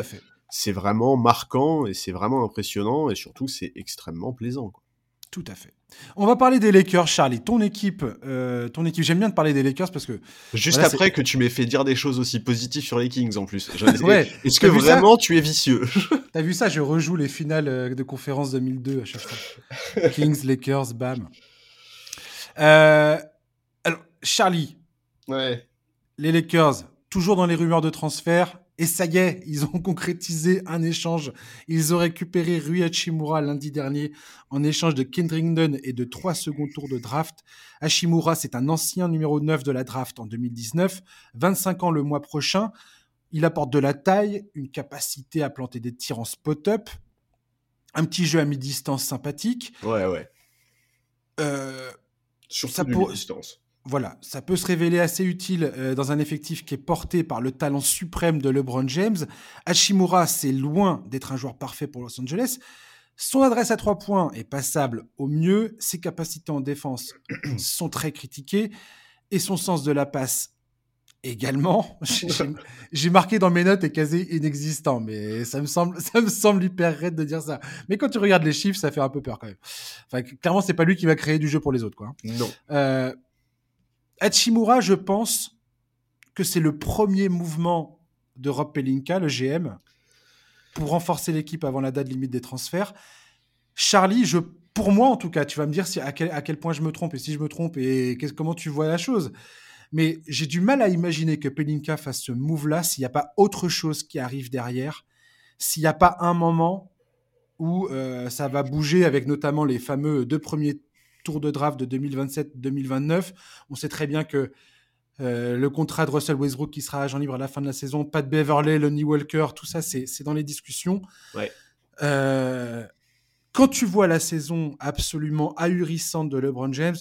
c'est vraiment marquant et c'est vraiment impressionnant et surtout c'est extrêmement plaisant. Quoi. Tout à fait. On va parler des Lakers, Charlie. Ton équipe, euh, ton équipe. J'aime bien de parler des Lakers parce que juste après que tu m'aies fait dire des choses aussi positives sur les Kings en plus. <laughs> ouais. Est-ce que vraiment tu es vicieux? <laughs> T'as vu ça? Je rejoue les finales euh, de conférence 2002 à chaque fois. <laughs> Kings, Lakers, bam. Euh, alors, Charlie. Ouais. Les Lakers, toujours dans les rumeurs de transfert. Et ça y est, ils ont <laughs> concrétisé un échange. Ils ont récupéré Rui Hachimura lundi dernier en échange de Kendrington et de trois seconds tours de draft. Hachimura, c'est un ancien numéro 9 de la draft en 2019, 25 ans le mois prochain. Il apporte de la taille, une capacité à planter des tirs en spot-up, un petit jeu à mi-distance sympathique. Ouais, ouais. Euh, Surtout ça mi-distance voilà, ça peut se révéler assez utile euh, dans un effectif qui est porté par le talent suprême de LeBron James. Hashimura, c'est loin d'être un joueur parfait pour Los Angeles. Son adresse à trois points est passable au mieux. Ses capacités en défense <clears throat> sont très critiquées. Et son sens de la passe également. <laughs> J'ai marqué dans mes notes et quasi inexistant, mais ça me semble, <laughs> ça me semble hyper raide de dire ça. Mais quand tu regardes les chiffres, ça fait un peu peur quand même. Enfin, clairement, c'est pas lui qui va créer du jeu pour les autres, quoi. Non. Euh, Hachimura, je pense que c'est le premier mouvement de Rob Pelinka, le GM, pour renforcer l'équipe avant la date limite des transferts. Charlie, je, pour moi en tout cas, tu vas me dire si, à, quel, point je me trompe et si je me trompe et comment tu vois la chose. Mais j'ai du mal à imaginer que Pelinka fasse ce move-là s'il n'y a pas autre chose qui arrive derrière, s'il n'y a pas un moment où euh, ça va bouger avec notamment les fameux deux premiers tour de draft de 2027-2029. On sait très bien que euh, le contrat de Russell Westbrook qui sera agent libre à la fin de la saison, Pat Beverley, Lonnie Walker, tout ça, c'est dans les discussions. Euh, quand tu vois la saison absolument ahurissante de LeBron James,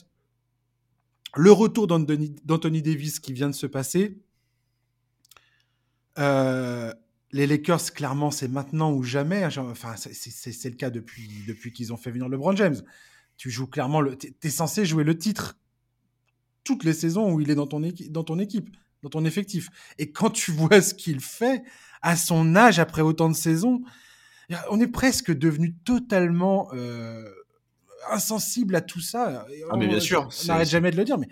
le retour d'Anthony Davis qui vient de se passer, euh, les Lakers, clairement, c'est maintenant ou jamais. Enfin, c'est le cas depuis, depuis qu'ils ont fait venir LeBron James tu joues clairement le. es censé jouer le titre. toutes les saisons où il est dans ton, dans ton équipe, dans ton effectif. Et quand tu vois ce qu'il fait à son âge après autant de saisons, on est presque devenu totalement euh, insensible à tout ça. Ah, mais bien sûr. On n'arrête jamais de le dire, mais,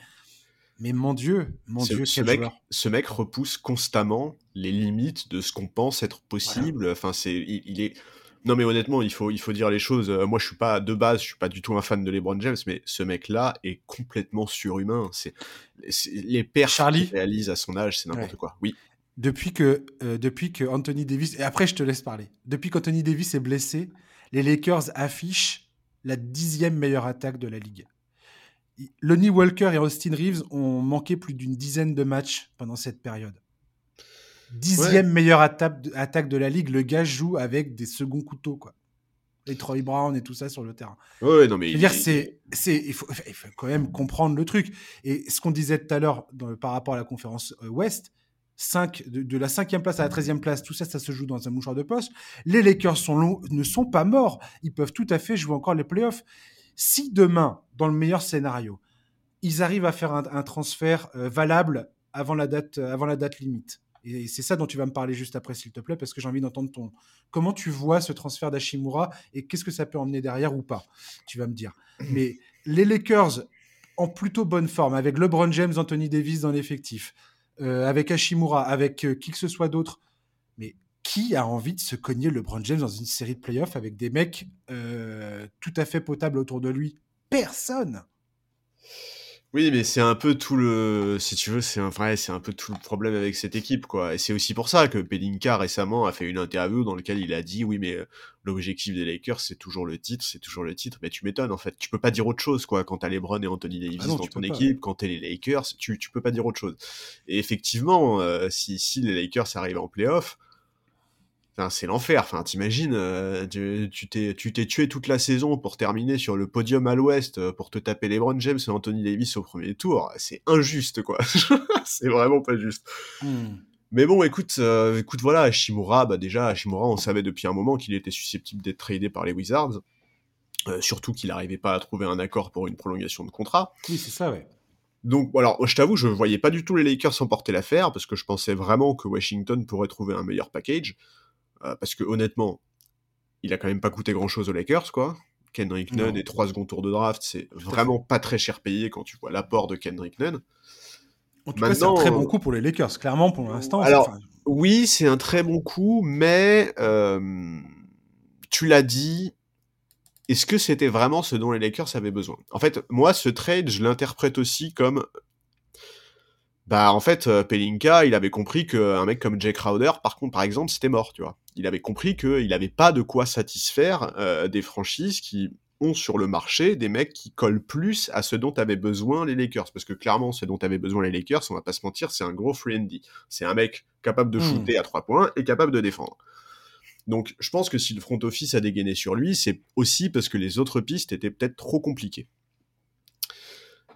mais mon Dieu, mon Dieu, ce mec, ce mec repousse constamment les limites de ce qu'on pense être possible. Enfin, c'est, il, est. Non, mais honnêtement, il faut, il faut dire les choses. Euh, moi, je suis pas de base, je suis pas du tout un fan de LeBron James, mais ce mec-là est complètement surhumain. C'est, les pères qu'il réalise à son âge, c'est n'importe quoi. Oui depuis que, euh, depuis que Anthony Davis, et après je te laisse parler, depuis qu'Anthony Davis est blessé, les Lakers affichent la dixième meilleure attaque de la ligue. Lonnie Walker et Austin Reeves ont manqué plus d'une dizaine de matchs pendant cette période. Dixième meilleure attaque de, la ligue, le gars joue avec des seconds couteaux, quoi. Et Troy Brown et tout ça sur le terrain. Ouais, non mais. dire, c'est, c'est, il faut, il faut quand même comprendre le truc. Et ce qu'on disait tout à l'heure par rapport à la conférence euh, Ouest, 5, de, la cinquième place à la treizième place, tout ça, ça se joue dans un mouchoir de poche. Les Lakers sont ne sont pas morts. Ils peuvent tout à fait jouer encore les playoffs. Si demain, dans le meilleur scénario, ils arrivent à faire un, transfert euh, valable avant la date, euh, avant la date limite, et c'est ça dont tu vas me parler juste après, s'il te plaît, parce que j'ai envie d'entendre ton. Comment tu vois ce transfert d'Ashimura et qu'est-ce que ça peut emmener derrière ou pas Tu vas me dire. <clears throat> Mais les Lakers en plutôt bonne forme, avec LeBron James, Anthony Davis dans l'effectif, euh, avec Hashimura, avec euh, qui que ce soit d'autre. Mais qui a envie de se cogner LeBron James dans une série de playoffs avec des mecs euh, tout à fait potables autour de lui? Personne oui, mais c'est un peu tout le, si tu veux, c'est un vrai, c'est un peu tout le problème avec cette équipe, quoi. Et c'est aussi pour ça que Pelinka récemment a fait une interview dans laquelle il a dit, oui, mais euh, l'objectif des Lakers, c'est toujours le titre, c'est toujours le titre. Mais tu m'étonnes, en fait. Tu peux pas dire autre chose, quoi. Quand t'as LeBron et Anthony Davis ah dans ton équipe, quand t'es les Lakers, tu, tu peux pas dire autre chose. Et effectivement, euh, si, si les Lakers arrivent en playoff, c'est l'enfer. Enfin, t'imagines, euh, tu t'es tu t'es tué toute la saison pour terminer sur le podium à l'Ouest euh, pour te taper LeBron James et Anthony Davis au premier tour. C'est injuste, quoi. <laughs> c'est vraiment pas juste. Hmm. Mais bon, écoute, euh, écoute, voilà, Hashimura, bah déjà, Hashimura, on savait depuis un moment qu'il était susceptible d'être tradé par les Wizards. surtout qu'il n'arrivait pas à trouver un accord pour une prolongation de contrat. Oui, c'est ça, ouais. Donc, alors, je t'avoue, je voyais pas du tout les Lakers s'emporter l'affaire parce que je pensais vraiment que Washington pourrait trouver un meilleur package. Euh, parce que honnêtement, il a quand même pas coûté grand chose aux Lakers, quoi. Kendrick Nunn et 3 seconds tours de draft, c'est vraiment pas très cher payé quand tu vois l'apport de Kendrick Nunn. En tout cas, c'est un très bon coup pour les Lakers, clairement, pour l'instant. Alors, oui, c'est un très bon coup, mais euh, tu l'as dit, est-ce que c'était vraiment ce dont les Lakers avaient besoin? En fait, moi, ce trade, je l'interprète aussi comme bah en fait euh, Pelinka il avait compris qu'un mec comme Jake Crowder par contre par exemple c'était mort tu vois il avait compris qu'il n'avait pas de quoi satisfaire euh, des franchises qui ont sur le marché des mecs qui collent plus à ce dont avaient besoin les Lakers parce que clairement ce dont avaient besoin les Lakers on va pas se mentir c'est un gros friendly c'est un mec capable de hmm. shooter à trois points et capable de défendre donc je pense que si le front office a dégainé sur lui c'est aussi parce que les autres pistes étaient peut-être trop compliquées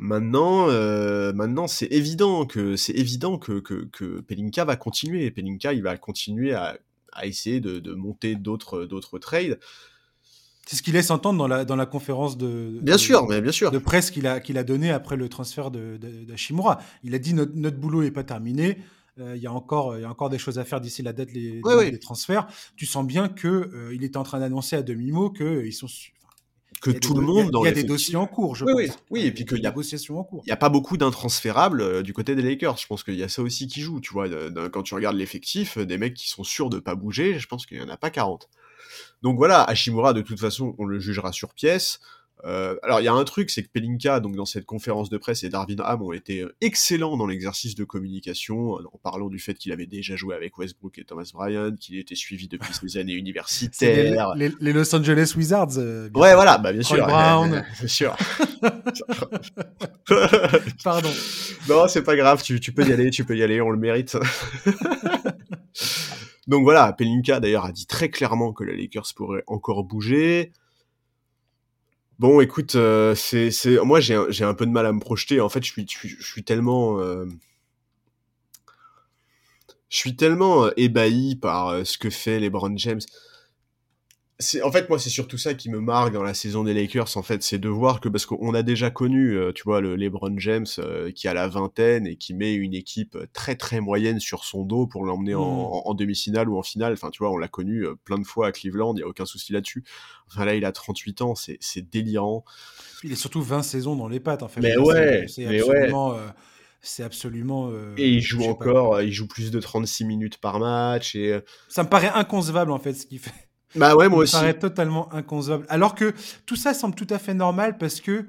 Maintenant, euh, maintenant c'est évident que c'est évident que, que, que, Pelinka va continuer. Pelinka, il va continuer à, à essayer de, de monter d'autres d'autres trades. C'est ce qu'il laisse entendre dans la, dans la conférence de, bien sûr, mais bien sûr. de presse qu'il a, qu'il a donné après le transfert d'Ashimura. Il a dit notre, notre boulot n'est pas terminé. Euh, il y, a encore, il y a encore des choses à faire d'ici la date des, transferts. Tu sens bien qu'il euh, il était en train d'annoncer à demi-mot qu'ils sont, que tout le monde dans Il y a des dossiers en cours, je oui, pense. Oui, et puis qu'il y a négociations en cours. Il n'y a pas beaucoup d'intransférables euh, du côté des Lakers. Je pense qu'il y a ça aussi qui joue. Tu vois, quand tu regardes l'effectif, euh, des mecs qui sont sûrs de pas bouger, je pense qu'il n'y en a pas 40. Donc voilà, Hashimura, de toute façon, on le jugera sur pièce. Euh, alors il y a un truc, c'est que Pelinka, donc dans cette conférence de presse, et Darvin Ham ont été euh, excellents dans l'exercice de communication, euh, en parlant du fait qu'il avait déjà joué avec Westbrook et Thomas Bryant, qu'il était suivi depuis ses années <laughs> universitaires. Les, les, Los Angeles Wizards. ouais, voilà, bah bien sûr. Brown. <laughs> bien sûr. <laughs> Pardon. Non, c'est pas grave, tu, tu peux y aller, tu peux y aller, on le mérite. Donc voilà, Pelinka d'ailleurs a dit très clairement que les Lakers pourraient encore bouger. Bon, écoute, euh, c'est, moi j'ai un, peu de mal à me projeter. En fait, je suis, je suis, tellement, euh, euh, ébahi par ce que fait LeBron James. En fait moi c'est surtout ça qui me marque dans la saison des Lakers en fait c'est de voir que parce qu'on a déjà connu euh, tu vois le LeBron James euh, qui a la vingtaine et qui met une équipe très très moyenne sur son dos pour l'emmener en, Mm. en demi-finale ou en finale enfin tu vois on l'a connu euh, plein de fois à Cleveland il y a aucun souci là-dessus enfin là il a 38 ans c'est c'est délirant Il est surtout 20 saisons dans les pattes, en fait. Mais ouais, c'est- absolument. euh, c'est absolument. euh, et il joue pas. encore euh, il joue plus de 36 minutes par match et euh, Ça me paraît inconcevable, en fait, ce qu'il fait. Bah ouais moi Ça aussi me paraît totalement inconcevable. Alors que tout ça semble tout à fait normal parce que,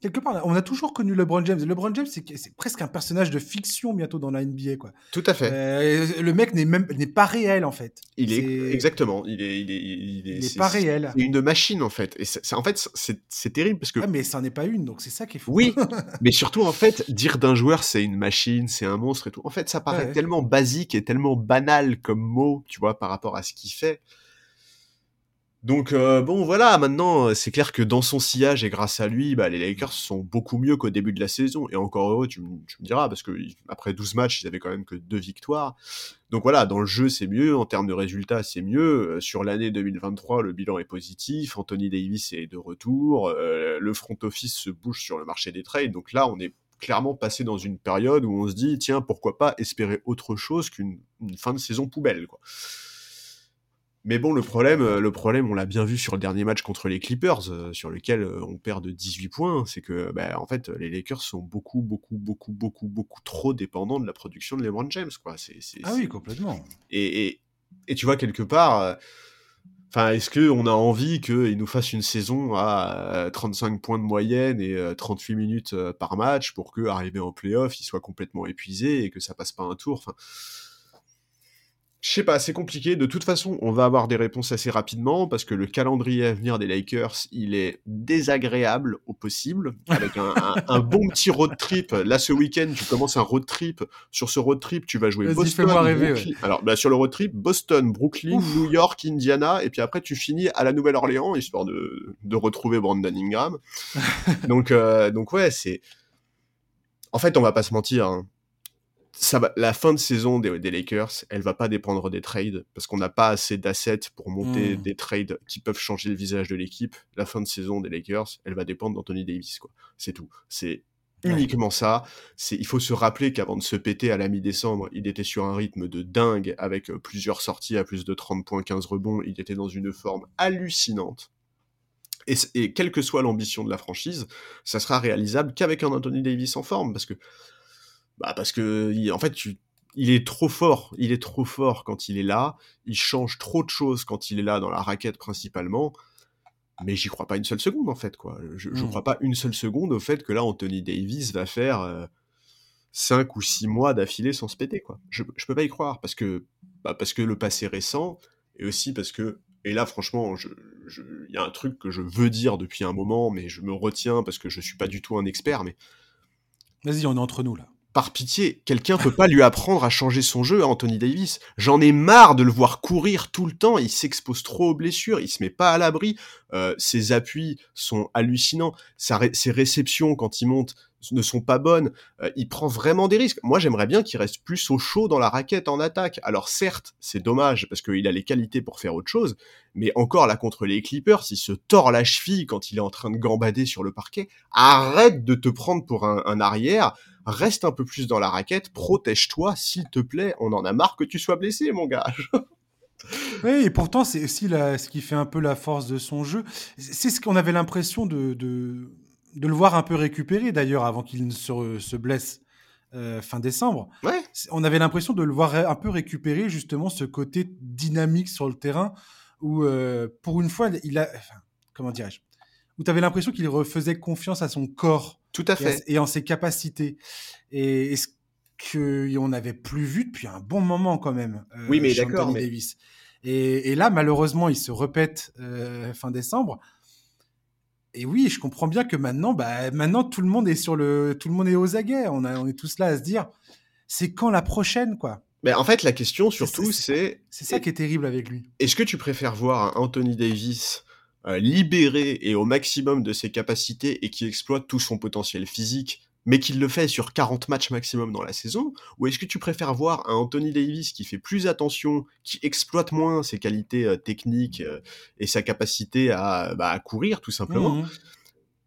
quelque part, on a toujours connu LeBron James. LeBron James, c'est presque un personnage de fiction bientôt dans la NBA, quoi. tout à fait Euh, le mec n'est même n'est pas réel, en fait. il est exactement il est il est il est, Il n'est c'est- pas réel. c'est une machine en fait et c'est en fait c'est terrible parce que Ah, mais ça n'en est pas une, donc c'est ça qui est fou. Oui, <laughs> mais surtout en fait, dire d'un joueur c'est une machine, c'est un monstre et tout. En fait, ça paraît Ouais. tellement basique et tellement banal comme mot, tu vois, par rapport à ce qu'il fait. Donc euh, bon, voilà, maintenant euh, c'est clair que dans son sillage et grâce à lui, bah, les Lakers sont beaucoup mieux qu'au début de la saison. Et encore heureux, tu, me- diras, parce que après 12 matchs, ils avaient quand même que deux victoires. Donc voilà, dans le jeu c'est mieux, en termes de résultats c'est mieux. Euh, Sur l'année 2023, le bilan est positif, Anthony Davis est de retour, le front office se bouge sur le marché des trades. Donc là, on est clairement passé dans une période où on se dit, tiens, pourquoi pas espérer autre chose qu'une une fin de saison poubelle, quoi. Mais bon, le problème, euh, le problème, on l'a bien vu sur le dernier match contre les Clippers, euh, sur lequel euh, on perd de 18 points, c'est que, bah, en fait, les Lakers sont beaucoup, beaucoup, beaucoup, beaucoup, beaucoup trop dépendants de la production de LeBron James, quoi. Ah oui, complètement. et, et, et tu vois, quelque part, euh, enfin, est-ce qu'on a envie qu'il nous fasse une saison à euh, 35 points de moyenne et euh, 38 minutes par match pour que, arrivé en playoff, il soit complètement épuisé et que ça passe pas un tour enfin, je sais pas, c'est compliqué. De toute façon, on va avoir des réponses assez rapidement parce que le calendrier à venir des Lakers, il est désagréable au possible, avec un, un- un bon petit road trip. Là, ce week-end, tu commences un road trip. Sur ce road trip, tu vas jouer Boston, rêver, Brooklyn. Alors, bah, sur le road trip, Boston, Brooklyn, Ouf. New York, Indiana, et puis après, tu finis à la Nouvelle-Orléans, histoire de, de retrouver Brandon Ingram. <laughs> donc, euh, donc ouais, c'est. En fait, on va pas se mentir. hein ça va, la fin de saison des, des, Lakers, elle va pas dépendre des trades parce qu'on n'a pas assez d'assets pour monter Mm. des trades qui peuvent changer le visage de l'équipe. La fin de saison des Lakers, elle va dépendre d'Anthony Davis, quoi. C'est tout. C'est Ouais. uniquement ça. C'est, il faut se rappeler qu'avant de se péter à la mi-décembre, il était sur un rythme de dingue avec euh, plusieurs sorties à plus de 30 points, 15 rebonds. Il était dans une forme hallucinante. Et, et quelle que soit l'ambition de la franchise, ça sera réalisable qu'avec un Anthony Davis en forme parce que bah parce que en fait tu il est trop fort, il est trop fort quand il est là, il change trop de choses quand il est là dans la raquette principalement, mais j'y crois pas une seule seconde en fait quoi. Je, je Mm. crois pas une seule seconde au fait que là Anthony Davis va faire euh, 5 ou 6 mois d'affilée sans se péter quoi. Je, je peux pas y croire parce que bah, parce que le passé récent et aussi parce que et là franchement je- il y a un truc que je veux dire depuis un moment mais je me retiens parce que je suis pas du tout un expert mais Vas-y, on est entre nous là. Par pitié, quelqu'un peut pas lui apprendre à changer son jeu à Anthony Davis. J'en ai marre de le voir courir tout le temps, il s'expose trop aux blessures, il se met pas à l'abri, euh, ses appuis sont hallucinants, ses réceptions quand il monte ne sont pas bonnes, euh, il prend vraiment des risques. Moi j'aimerais bien qu'il reste plus au chaud dans la raquette en attaque. Alors certes, c'est dommage parce qu'il a les qualités pour faire autre chose, mais encore là contre les Clippers, il se tord la cheville quand il est en train de gambader sur le parquet. Arrête de te prendre pour un arrière, reste un peu plus dans la raquette, protège-toi, s'il te plaît. On en a marre que tu sois blessé, mon gars. <laughs> Oui, et pourtant, c'est aussi la- ce qui fait un peu la force de son jeu. C'est ce qu'on avait l'impression de, de, de le voir un peu récupérer, d'ailleurs, avant qu'il ne se, se blesse euh, fin décembre. Ouais. On avait l'impression de le voir un peu récupérer, justement, ce côté dynamique sur le terrain, où, euh, pour une fois, il a... Enfin, comment dirais-je? Où tu avais l'impression qu'il refaisait confiance à son corps Tout à et, à- fait. et en ses capacités. Et, et ce qu'on n'avait plus vu depuis un bon moment quand même. euh, Oui, mais d'accord, Anthony mais- Davis. Et, et là, malheureusement, il se répète euh, fin décembre. Et oui, je comprends bien que maintenant, bah, maintenant tout le monde est sur le, tout le monde est aux aguets. On, a, on est tous là à se dire, c'est quand la prochaine, quoi? Mais en fait, la question surtout, c'est- c'est ça qui est terrible avec lui. est-ce que tu préfères voir un Anthony Davis libéré et au maximum de ses capacités et qui exploite tout son potentiel physique, mais qu'il le fait sur 40 matchs maximum dans la saison Ou est-ce que tu préfères voir un Anthony Davis qui fait plus attention, qui exploite moins ses qualités euh, techniques euh, et sa capacité à, bah, courir tout simplement Mhm.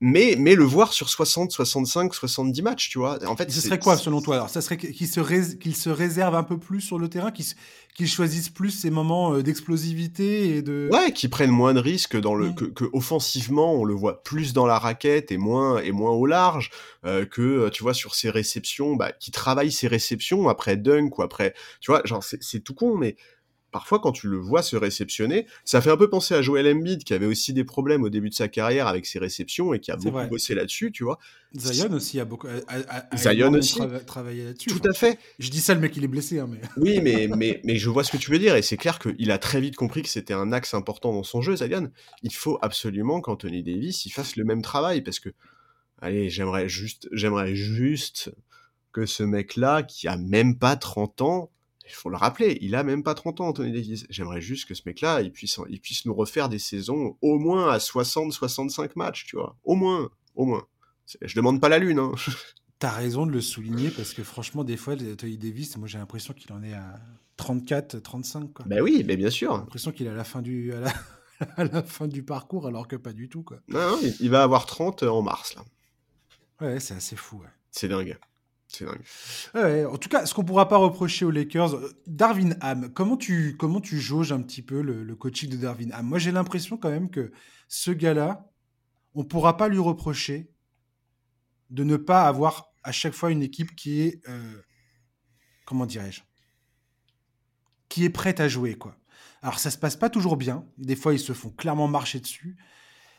Mais, mais le voir sur 60, 65, 70 matchs, tu vois. En fait, Ce serait quoi selon toi alors? Ça serait qu'il se, qu'il se réserve un peu plus sur le terrain, qu'il, s- qu'il choisisse plus ses moments euh, d'explosivité et de. Ouais, qui prennent moins de risques dans le Mm. que, que offensivement on le voit plus dans la raquette et moins et moins au large euh, que euh, tu vois sur ses réceptions, bah, qui travaille ses réceptions après dunk ou après, tu vois, genre c'est tout con, mais parfois quand tu le vois se réceptionner, ça fait un peu penser à Joel Embiid qui avait aussi des problèmes au début de sa carrière avec ses réceptions et qui a beaucoup vrai. bossé là-dessus, tu vois. Zion aussi a beaucoup. a- a- a Zion énormément aussi. trava- travaillé là-dessus. Tout Enfin, à fait. Je dis ça, le mec il est blessé, hein, mais. Oui, mais, <laughs> mais, mais je vois ce que tu veux dire, et c'est clair qu'il a très vite compris que c'était un axe important dans son jeu, Zion. Il faut absolument qu'Anthony Davis il fasse le même travail, parce que, allez, j'aimerais juste, j'aimerais juste que ce mec-là, qui a même pas 30 ans, il faut le rappeler, il a même pas 30 ans, Anthony Davis. J'aimerais juste que ce mec-là, il puisse, il puisse nous refaire des saisons au moins à 60-65 matchs, tu vois. Au moins, au moins. Je demande pas la lune, hein. <laughs> T'as raison de le souligner parce que franchement, des fois, Anthony Davis, moi j'ai l'impression qu'il en est à 34, 35. Quoi. Ben oui, mais bien J'ai sûr. l'impression qu'il est à la fin du, à la, <laughs> à la fin du parcours alors que pas du tout. Quoi. Non, non, il- il va avoir 30 en mars, là. Ouais, c'est assez fou. Ouais. C'est dingue. C'est en tout cas, ce qu'on pourra pas reprocher aux Lakers, euh, Darvin Ham, comment tu, comment tu jauges un petit peu le, coaching de Darvin Ham? Moi, j'ai l'impression quand même que ce gars-là, on pourra pas lui reprocher de ne pas avoir à chaque fois une équipe qui est, euh, comment dirais-je, qui est prête à jouer, quoi. Alors, ça se passe pas toujours bien. Des fois, ils se font clairement marcher dessus.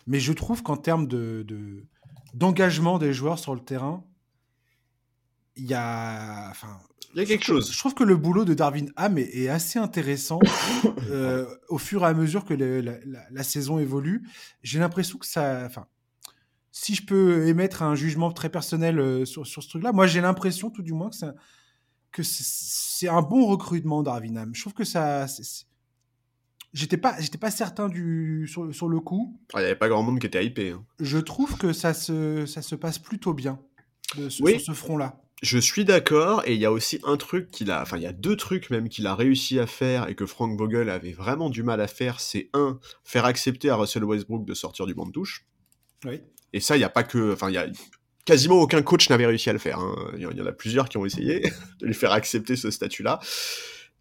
Mais je trouve qu'en termes de- d'engagement des joueurs sur le terrain, il y a, enfin, Il y a quelque chose. je trouve que le boulot de Darwin Ham est, est assez intéressant <coughs> euh, au fur et à mesure que le- la, la- la saison évolue. J'ai l'impression que ça. Enfin, si je peux émettre un jugement très personnel euh, sur, sur ce truc-là, moi j'ai l'impression tout du moins que, ça, que c'est- un bon recrutement, Darwin Ham. Je trouve que ça. J'étais pas, j'étais pas certain du, sur, sur le coup. Ah, Il n'y avait pas grand monde qui était hypé. hein. Je trouve que ça se, ça se passe plutôt bien de ce- Oui. sur ce front-là. Je suis d'accord, et il y a aussi un truc qu'il a, enfin il y a deux trucs même qu'il a réussi à faire et que Frank Vogel avait vraiment du mal à faire, c'est un, faire accepter à Russell Westbrook de sortir du banc de touche. Oui. Et ça, il n'y a pas que, enfin il y a quasiment aucun coach n'avait réussi à le faire. hein. Il y en- il y en a plusieurs qui ont essayé <laughs> de lui faire accepter ce statut-là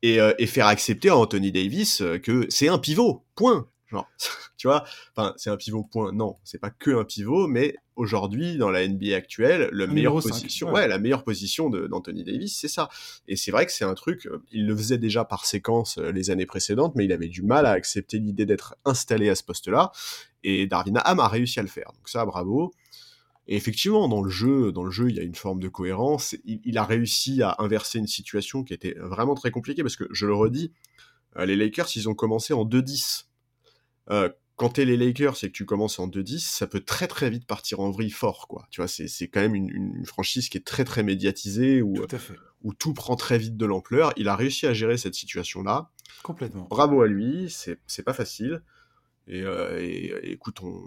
et, euh, et faire accepter à Anthony Davis euh, que c'est un pivot. Point. Genre, <laughs> tu vois, enfin c'est un pivot. Point. Non, c'est pas que un pivot, mais aujourd'hui dans la NBA actuelle, le position, ouais. ouais, la meilleure position d'Anthony Davis, c'est ça. Et c'est vrai que c'est un truc, euh, il le faisait déjà par séquence euh, les années précédentes, mais il avait du mal à accepter l'idée d'être installé à ce poste-là. Et Darvin Ham a réussi à le faire. Donc ça, bravo. Et effectivement, dans le jeu, dans le jeu, il y a une forme de cohérence. Il, il a réussi à inverser une situation qui était vraiment très compliquée parce que, je le redis, euh, les Lakers, ils ont commencé en 2-10. Euh, quand t'es les Lakers et que tu commences en 2-10, ça peut très très vite partir en vrille fort, quoi. Tu vois, c'est c'est quand même une, franchise qui est très très médiatisée où, Tout où tout prend très vite de l'ampleur. Il a réussi à gérer cette situation-là. Complètement. Bravo à lui, c'est c'est pas facile. Et, euh, et- et écoute, on,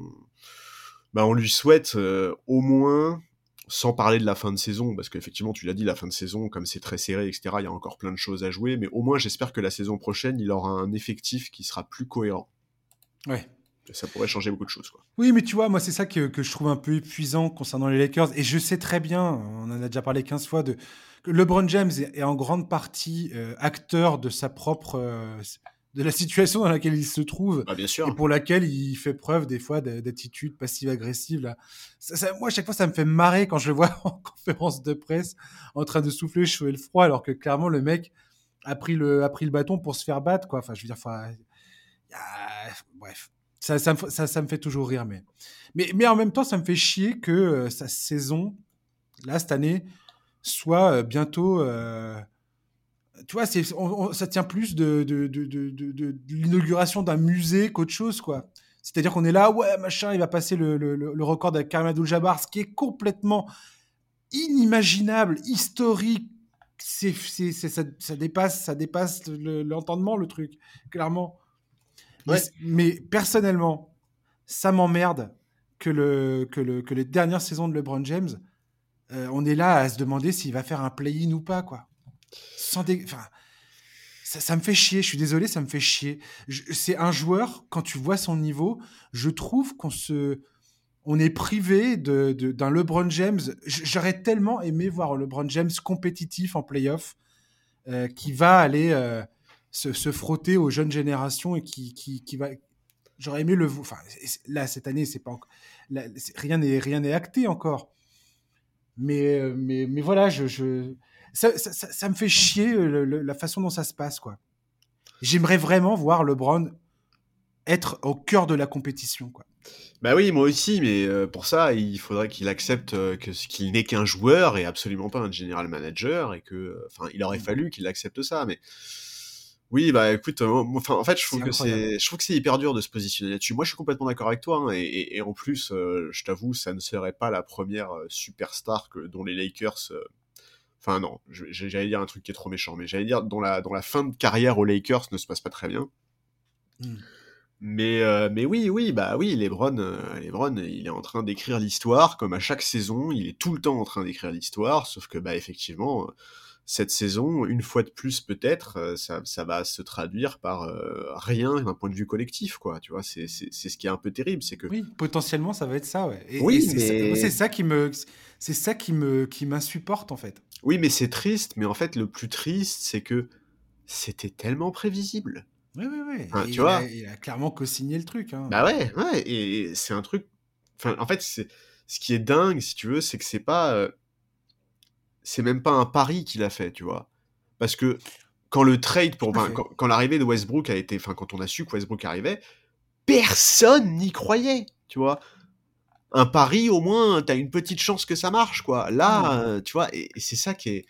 bah, on lui souhaite euh, au moins, sans parler de la fin de saison, parce qu'effectivement, tu l'as dit, la fin de saison, comme c'est très serré, etc., il y a encore plein de choses à jouer, mais au moins, j'espère que la saison prochaine, il aura un effectif qui sera plus cohérent. Ouais. Et ça pourrait changer beaucoup de choses, quoi. Oui, mais tu vois, moi, c'est ça que, que je trouve un peu épuisant concernant les Lakers. Et je sais très bien, on en a déjà parlé 15 fois, de, que LeBron James est, est en grande partie euh, acteur de sa propre. euh, de la situation dans laquelle il se trouve Bah, bien et sûr. pour laquelle il fait preuve des fois d'attitude passive-agressive. Là. Ça- ça- moi, à chaque fois, ça me fait marrer quand je le vois <laughs> en conférence de presse en train de souffler le chaud et le froid, alors que clairement, le mec a pris le, a pris le bâton pour se faire battre. Quoi. Enfin, je veux dire, faut- il y a- bref. Ça, ça, me, fait toujours rire. Mais, mais, mais en même temps, ça me fait chier que euh, sa saison, là, cette année, soit euh, bientôt. euh, tu vois, on- ça tient plus de, de, de, l'inauguration d'un musée qu'autre chose, quoi. C'est-à-dire qu'on est là, ouais, machin, il va passer le, le, record de Karim Abdul-Jabbar, ce qui est complètement inimaginable, historique. Ça, ça dépasse, ça dépasse le- l'entendement, le truc, clairement. Mais, Ouais. mais personnellement, ça m'emmerde que, le, que, le, que les dernières saisons de LeBron James euh, on est là à se demander s'il va faire un play-in ou pas, quoi. Sans enfin, ça, me fait chier. Je suis désolé, ça me fait chier. C'est un joueur quand tu vois son niveau, je trouve qu'on se, on est privé de, d'un LeBron James. J'aurais tellement aimé voir LeBron James compétitif en playoff, euh, qui va aller euh, se, se, frotter aux jeunes générations et qui, qui, qui va. J'aurais aimé le. Enfin, là cette année, c'est pas rien n'est rien n'est acté encore. Mais, euh, mais, mais voilà, je, je... Ça, ça, ça, me fait chier la façon dont ça se passe, quoi. J'aimerais vraiment voir LeBron être au cœur de la compétition, quoi. Bah oui, moi aussi, mais euh, pour ça, il faudrait qu'il accepte euh, que qu'il n'est qu'un joueur et absolument pas un general manager et que, enfin, il aurait mmh. fallu qu'il accepte ça, mais oui, bah écoute, enfin, en fait, je trouve que c'est, je trouve que c'est hyper dur de se positionner là-dessus. Moi, je suis complètement d'accord avec toi, hein, et, et, en plus, je t'avoue, ça ne serait pas la première superstar que dont les Lakers Enfin non, j'allais dire un truc qui est trop méchant, mais j'allais dire dont la, dans la fin de carrière aux Lakers ne se passe pas très bien. Mmh. Mais, euh, mais oui, oui, bah oui, Lebron, euh, Lebron, il est en train d'écrire l'histoire, comme à chaque saison, il est tout le temps en train d'écrire l'histoire, sauf que bah effectivement, cette saison, une fois de plus peut-être, euh, ça, ça, va se traduire par euh, rien d'un point de vue collectif, quoi. Tu vois, c'est ce qui est un peu terrible, c'est que oui, potentiellement, ça va être ça, ouais. oui, c'est ça, qui me, c'est ça qui me, qui m'insupporte en fait. Oui, mais c'est triste. Mais en fait, le plus triste, c'est que c'était tellement prévisible. Oui, oui, oui. tu vois, il a clairement co-signé le truc. Hein. Bah ouais, ouais. Et, c'est un truc. Enfin, en fait, c'est ce qui est dingue, si tu veux, c'est que c'est pas. Euh, c'est même pas un pari qu'il a fait, tu vois. Parce que quand le trade pour. quand, l'arrivée de Westbrook a été. Enfin, quand on a su que Westbrook arrivait, personne n'y croyait, tu vois. Un pari, au moins, t'as une petite chance que ça marche, quoi. Là, mmh. tu vois, et c'est ça qui est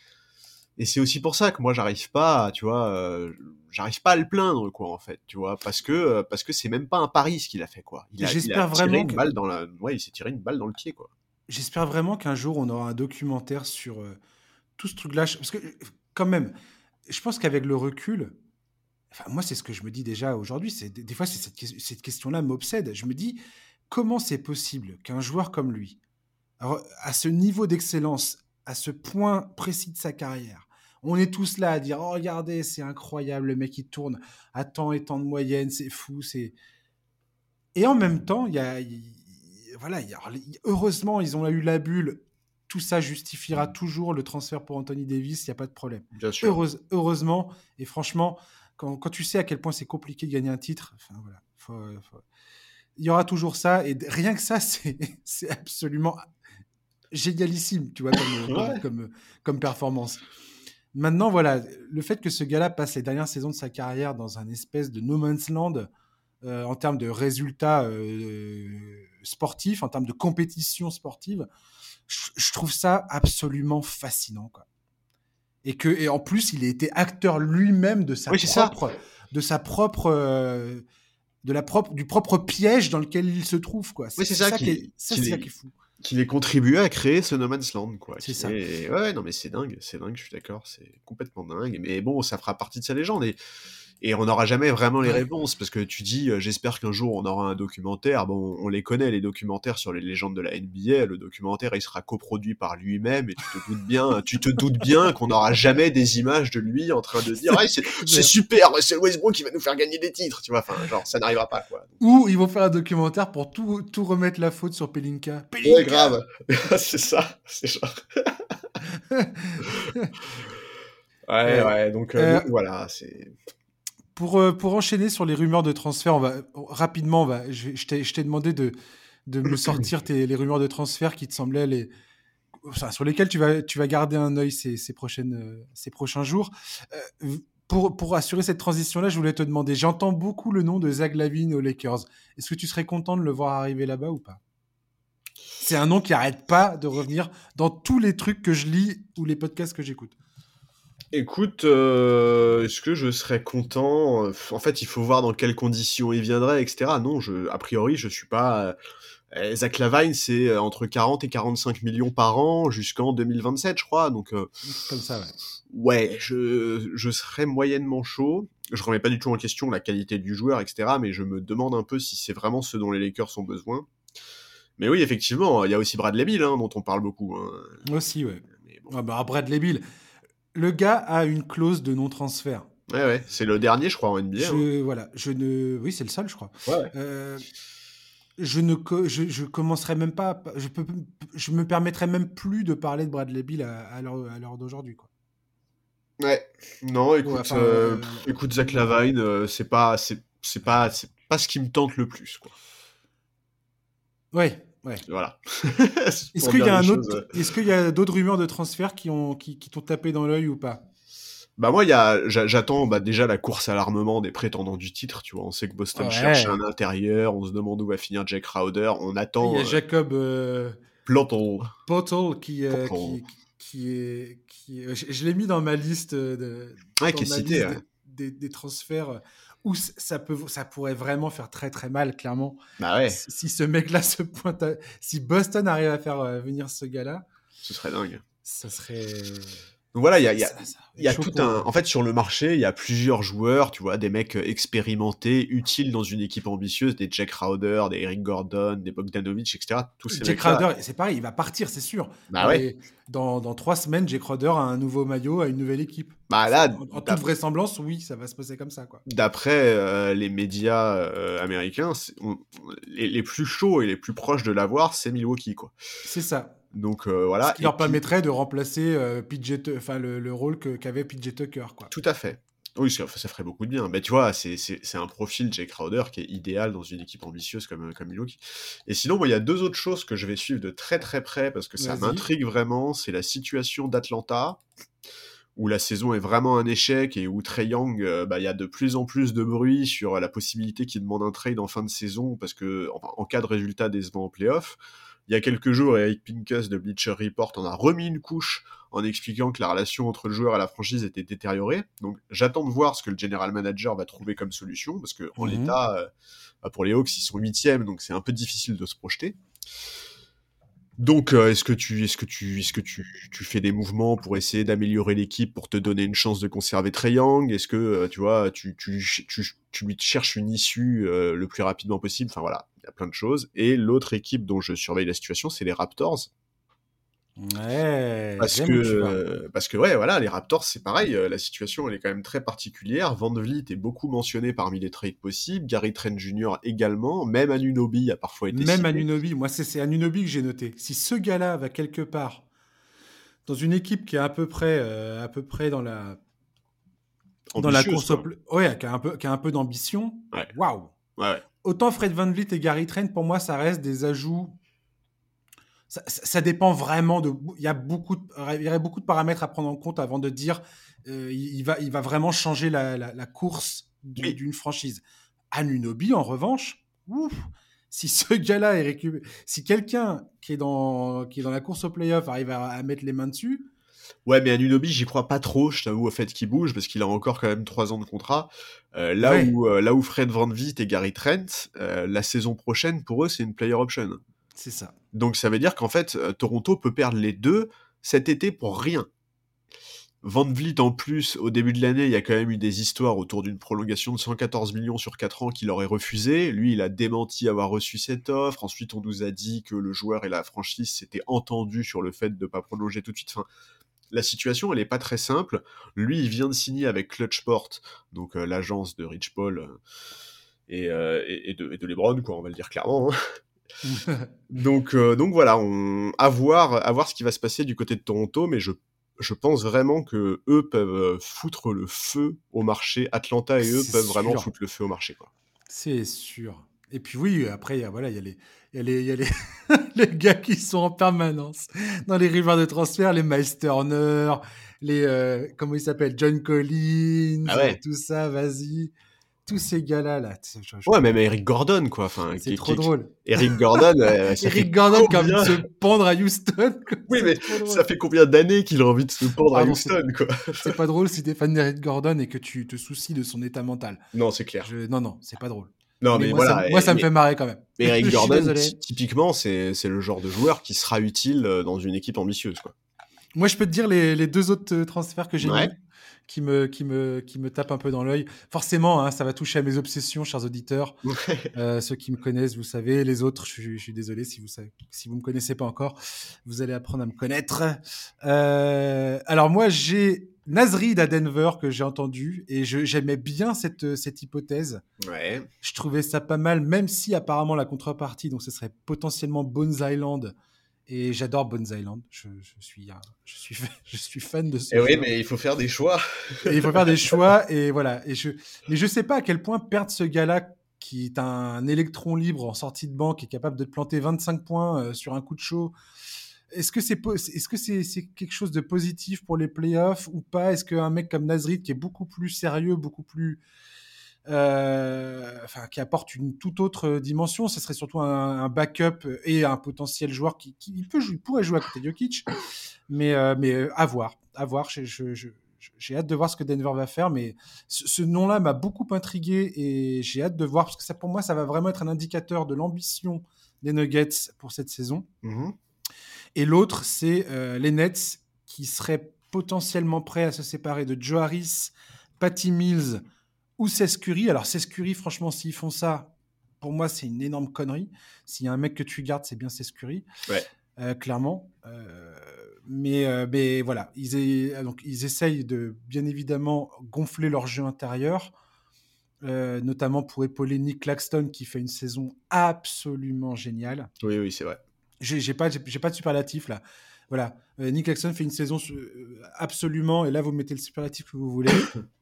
et c'est aussi pour ça que moi j'arrive pas, tu vois, euh, j'arrive pas à le plaindre quoi en fait, tu vois, parce que euh, parce que c'est même pas un pari ce qu'il a fait quoi. Il a, J'espère vraiment une balle dans la, ouais, il s'est tiré une balle dans le pied quoi. J'espère vraiment qu'un jour on aura un documentaire sur euh, tout ce truc-là, parce que quand même, je pense qu'avec le recul, enfin moi c'est ce que je me dis déjà aujourd'hui, c'est des, fois c'est cette, question-là m'obsède. Je me dis comment c'est possible qu'un joueur comme lui, à ce niveau d'excellence, à ce point précis de sa carrière, on est tous là à dire oh regardez c'est incroyable le mec il tourne à temps et temps de moyenne c'est fou c'est et en même temps il y a voilà heureusement ils ont eu la bulle. Tout ça justifiera toujours le transfert pour Anthony Davis il y a pas de problème. Bien sûr. heureusement et franchement quand, tu sais à quel point c'est compliqué de gagner un titre enfin voilà il y aura toujours ça et rien que ça <laughs> c'est absolument génialissime tu vois comme, <laughs> comme, comme performance. Maintenant, voilà, le fait que ce gars-là passe les dernières saisons de sa carrière dans un espèce de no man's land euh, en termes de résultats euh, sportifs, en termes de compétition sportive, je, trouve ça absolument fascinant. Quoi. Et que, et en plus, il a été acteur lui-même de sa propre, de sa propre, euh, de la propre, du propre piège dans lequel il se trouve. Quoi. C'est ça, qui, est, ça, qui est fou qu'il ait contribué à créer ce No Man's Land, quoi. C'est ça. Ouais, non, mais c'est dingue, c'est dingue, je suis d'accord, c'est complètement dingue. Mais bon, ça fera partie de sa légende. Et et on n'aura jamais vraiment les réponses parce que tu dis euh, j'espère qu'un jour on aura un documentaire. Bon on les connaît les documentaires sur les légendes de la NBA le documentaire il sera coproduit par lui-même et tu te doutes bien <laughs> tu te doutes bien qu'on n'aura jamais des images de lui en train de dire c'est <laughs> super c'est Westbrook qui va nous faire gagner des titres tu vois. Enfin genre ça n'arrivera pas quoi. Ou ils vont faire un documentaire pour tout, tout remettre la faute sur Pelinka, Pelinka grave. <laughs> C'est ça c'est genre. Ouais ouais donc, euh, euh, donc voilà c'est pour, euh, pour enchaîner sur les rumeurs de transfert, on va rapidement, on va, je, je t'ai demandé de, de me sortir les rumeurs de transfert qui te semblaient les, sur lesquelles tu vas, tu vas garder un œil ces, ces, prochaines, euh, ces prochains jours. Euh, pour, pour assurer cette transition-là, je voulais te demander, j'entends beaucoup le nom de Zach Lavine aux Lakers. Est-ce que tu serais content de le voir arriver là-bas ou pas? C'est un nom qui arrête pas de revenir dans tous les trucs que je lis ou les podcasts que j'écoute. Écoute, euh, est-ce que je serais content En fait, il faut voir dans quelles conditions il viendrait, etc. Non, je, a priori, je suis pas. Euh, Zach Lavine, c'est euh, entre 40 et 45 millions par an jusqu'en 2027, je crois. Donc, comme ça, ouais. Ouais, je, je serais moyennement chaud. Je remets pas du tout en question la qualité du joueur, etc. Mais je me demande un peu si c'est vraiment ce dont les Lakers ont besoin. Mais oui, effectivement, il y a aussi Bradley Bill, hein, dont on parle beaucoup. hein. Aussi, ouais. Mais bon. Ah bah, Bradley Bill, le gars a une clause de non-transfert. Ouais, ouais, c'est le dernier, je crois, en NBA. hein. Je, voilà, je ne... Oui, c'est le seul, je crois. Ouais. Euh, je ne je, je commencerai même pas je peux je me permettrai même plus de parler de Bradley Bill à, à l'heure d'aujourd'hui quoi. Ouais. Non, écoute, Ouais, enfin, euh, euh, pff, écoute Zach Lavine, euh, c'est pas, c'est pas, c'est pas ce qui me tente le plus, quoi. Ouais, ouais. Voilà. <laughs> Est-ce qu'il y a un autre est-ce qu'il y a d'autres rumeurs de transfert qui ont qui, qui t'ont tapé dans l'œil ou pas? Bah moi, il j'attends bah, déjà la course à l'armement des prétendants du titre. Tu vois, on sait que Boston Ouais. cherche un intérieur. On se demande où va finir Jack Crowder. On Il attend y a euh, Jacob euh, qui, euh, qui qui est qui est- je, je l'ai mis dans ma liste de Ouais, dans qui est ma cité. liste ouais. des, des- des transferts où ça peut ça pourrait vraiment faire très très mal clairement. Bah ouais, si, si ce mec-là se pointe, à- si Boston arrive à faire euh, venir ce gars-là, ce serait dingue. ça serait. Donc voilà, il y a, il y a- ça- ça va Il y a être chaud tout un. En fait, sur le marché, il y a plusieurs joueurs, tu vois, des mecs euh, expérimentés, utiles dans une équipe ambitieuse, des Jack Crowder, des Eric Gordon, des Bogdanovic, etc. Tous ces Jack. Crowder, c'est pareil, il va partir, c'est sûr. Bah ouais. Dans, dans trois semaines, Jack Crowder a un nouveau maillot, a une nouvelle équipe. Bah là, En, en toute vraisemblance, oui, ça va se passer comme ça, quoi. d'après euh, les médias euh, américains, on- les, les plus chauds et les plus proches de l'avoir, c'est Milwaukee, quoi. C'est ça. Donc euh, voilà. Ce qui Et leur puis- permettrait de remplacer euh, PJ enfin le, le rôle que- qu'avait PJ Tucker, quoi. Tout à fait. Oui, ça, ça ferait beaucoup de bien. Mais tu vois, c'est c'est- c'est un profil, Jake Crowder, qui est idéal dans une équipe ambitieuse comme, comme. Et sinon, moi, il y a deux autres choses que je vais suivre de très très près parce que ça m'intrigue vraiment. C'est la situation d'Atlanta, où la saison est vraiment un échec et où Trey Young, euh, bah, il y a de plus en plus de bruit sur la possibilité qu'il demande un trade en fin de saison parce que, enfin, en cas de résultat décevant en playoff. Il y a quelques jours, Eric Pincus de Bleacher Report en a remis une couche en expliquant que la relation entre le joueur et la franchise était détériorée. Donc j'attends de voir ce que le general manager va trouver comme solution, parce que en Mhm. l'état, euh, bah, pour les Hawks, ils sont huitièmes, donc c'est un peu difficile de se projeter. Donc euh, est-ce que tu est-ce que tu est-ce que tu, tu fais des mouvements pour essayer d'améliorer l'équipe pour te donner une chance de conserver Trey Young? Est-ce que euh, tu vois tu, tu, tu, tu lui cherches une issue euh, le plus rapidement possible? Enfin voilà, il y a plein de choses. Et l'autre équipe dont je surveille la situation, c'est les Raptors. Ouais. Parce que, parce que ouais, voilà, les Raptors, c'est pareil, euh, la situation, elle est quand même très particulière. Van Vliet est beaucoup mentionné parmi les trades possibles, Gary Trent Jr. également, même Anunoby a parfois été Même cité. Anunobi, moi c'est Anunobi que j'ai noté. Si ce gars-là va quelque part dans une équipe qui est à peu près, euh, à peu près dans la, dans la course ouais, qui a un peu, qui a un peu d'ambition. Ouais. Waouh. Ouais, ouais. Autant Fred Van Vliet et Gary Trent, pour moi, ça reste des ajouts. Ça, dépend vraiment de. Il y a beaucoup, de, il y aurait beaucoup de paramètres à prendre en compte avant de dire euh, il, va, il va vraiment changer la, la- la course d'une franchise. Anunobi, en revanche, ouf, si ce <laughs> gars-là est récupéré, si quelqu'un qui est dans qui est dans la course au playoff arrive à, à mettre les mains dessus, Ouais, mais Anunoby, j'y crois pas trop, je t'avoue, au fait qu'il bouge, parce qu'il a encore quand même trois ans de contrat. Euh, là, Ouais. où, euh, là où Fred Van Vliet et Gary Trent, euh, la saison prochaine, pour eux, c'est une player option. c'est ça. Donc ça veut dire qu'en fait, Toronto peut perdre les deux cet été pour rien. Van Vliet en plus, au début de l'année, il y a quand même eu des histoires autour d'une prolongation de 114 millions sur 4 ans qu'il aurait refusé. Lui, il a démenti avoir reçu cette offre. Ensuite, on nous a dit que le joueur et la franchise s'étaient entendus sur le fait de ne pas prolonger tout de suite. Enfin, la situation, elle n'est pas très simple. Lui, il vient de signer avec Clutchport, donc euh, l'agence de Rich Paul euh, et, euh, et, et de, et de LeBron, quoi, on va le dire clairement. hein. <laughs> Donc, donc voilà, on... à, voir, à voir ce qui va se passer du côté de Toronto, mais je, je pense vraiment que eux peuvent foutre le feu au marché. Atlanta et eux peuvent vraiment foutre le feu au marché. Quoi. C'est sûr. Et puis oui, après, il y a, voilà, il y a les, y a les, y a les, <laughs> les gars qui sont en permanence dans les rivers de transfert, les Miles Turner, les, euh, comment il s'appelle, John Collins, Ah ouais. tout ça, vas-y. Tous ces gars-là, là. Ouais, même Eric Gordon, quoi. Enfin, c'est trop qui- drôle. Eric Gordon, euh, <laughs> Eric Gordon qui a envie de se pendre à Houston. quoi. <laughs> Oui, mais ça fait combien d'années qu'il a envie de se pendre à Houston, quoi? C'est pas drôle si t'es fan d'Eric Gordon et que tu te soucies de son état mental. Non, c'est clair. Je- Non, non, c'est pas drôle. Non, mais, moi, voilà. ça, moi, ça me fait marrer quand même. mais Eric <laughs> Gordon, typiquement, c'est le genre de joueur qui sera utile euh, dans une équipe ambitieuse, quoi. Moi, je peux te dire les, les deux autres euh, transferts que j'ai Ouais. mis. qui me, qui me, qui me tape un peu dans l'œil. Forcément, hein, ça va toucher à mes obsessions, chers auditeurs. <laughs> Euh, ceux qui me connaissent, vous savez. Les autres, je, suis désolé si vous savez, si vous me connaissez pas encore, vous allez apprendre à me connaître. Euh, alors moi, j'ai Nazrid à Denver que j'ai entendu et j'aimais bien cette, cette hypothèse. Ouais. Je trouvais ça pas mal, même si apparemment la contrepartie, donc ce serait potentiellement Bones Island et j'adore Bones Island. Je, suis, je, suis, <laughs> je suis fan de ce et Oui, mais il faut faire des choix. il faut faire des <laughs> choix. Et voilà. Et je, mais je sais pas à quel point perdre ce gars-là qui est un électron libre en sortie de banque et capable de te planter 25 points euh, sur un coup de chaud. Est-ce que c'est quelque chose de positif pour les playoffs ou pas? Est-ce qu'un mec comme Nazrid qui est beaucoup plus sérieux, beaucoup plus euh, enfin, qui apporte une toute autre dimension. Ce serait surtout un, backup et un potentiel joueur qui, pourrait jouer à côté de Jokic, mais, euh, euh, à voir, à voir. j'ai hâte de voir ce que Denver va faire, mais ce, nom-là m'a beaucoup intrigué et j'ai hâte de voir parce que pour moi, ça va vraiment être un indicateur de l'ambition des Nuggets pour cette saison. Mm-hmm. Et l'autre, c'est les Nets qui seraient potentiellement prêts à se séparer de Joe Harris, Patty Mills ou Cescuri. Alors, Cescuri, franchement, s'ils font ça, pour moi, c'est une énorme connerie. S'il y a un mec que tu gardes, c'est bien Cescuri. Ouais. Euh, clairement. Euh, mais, euh, mais voilà, ils, donc, ils essayent de, bien évidemment, gonfler leur jeu intérieur, notamment pour épauler Nick Claxton, qui fait une saison absolument géniale. Oui, oui, c'est vrai. J'ai pas, j'ai pas de superlatif là. Voilà, Nick Claxton fait une saison absolument, et là vous mettez le superlatif que vous voulez. <coughs>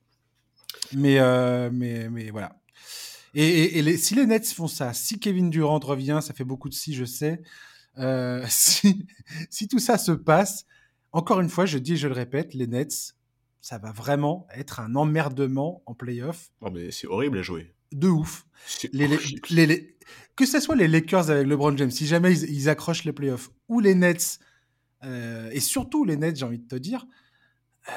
Mais, euh, mais, mais voilà. Et, et, si les Nets font ça, si Kevin Durant revient, ça fait beaucoup de si, je sais. Euh, <laughs> si, tout ça se passe, encore une fois, je dis je le répète, les Nets, ça va vraiment être un emmerdement en playoff. Oh, mais c'est horrible à jouer. De ouf. Les, les, les, que ce soit les Lakers avec LeBron James, si jamais ils, accrochent les playoffs, ou les Nets, euh, et surtout les Nets, j'ai envie de te dire, euh,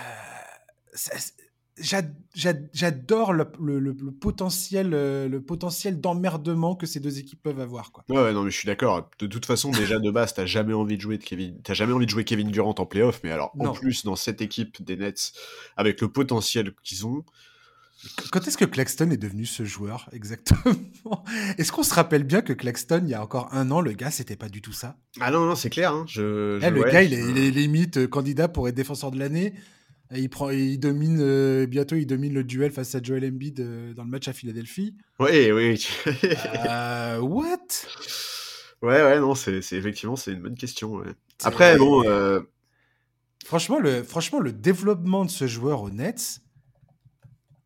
j'adore le, le, potentiel, euh, le potentiel d'emmerdement que ces deux équipes peuvent avoir. Quoi. Ouais, non, mais je suis d'accord. De toute façon, déjà de base, t'as jamais envie de jouer de Kevin, t'as jamais envie de jouer Kevin Durant en playoff, mais alors en plus dans cette équipe des Nets, avec le potentiel qu'ils ont. Quand est-ce que Claxton est devenu ce joueur exactement? <laughs> Est-ce qu'on se rappelle bien que Claxton, il y a encore un an, le gars, c'était pas du tout ça? Ah non, non, c'est clair. Hein. Je, eh, le gars, il est, il est, limite euh, candidat pour être défenseur de l'année il, prend, il domine, euh, bientôt il domine le duel face à Joel Embiid euh, dans le match à Philadelphie. Oui, oui. <laughs> euh, what? Ouais, ouais, non, c'est effectivement c'est une bonne question. Après, bon. Euh, franchement, le, franchement, le développement de ce joueur au Nets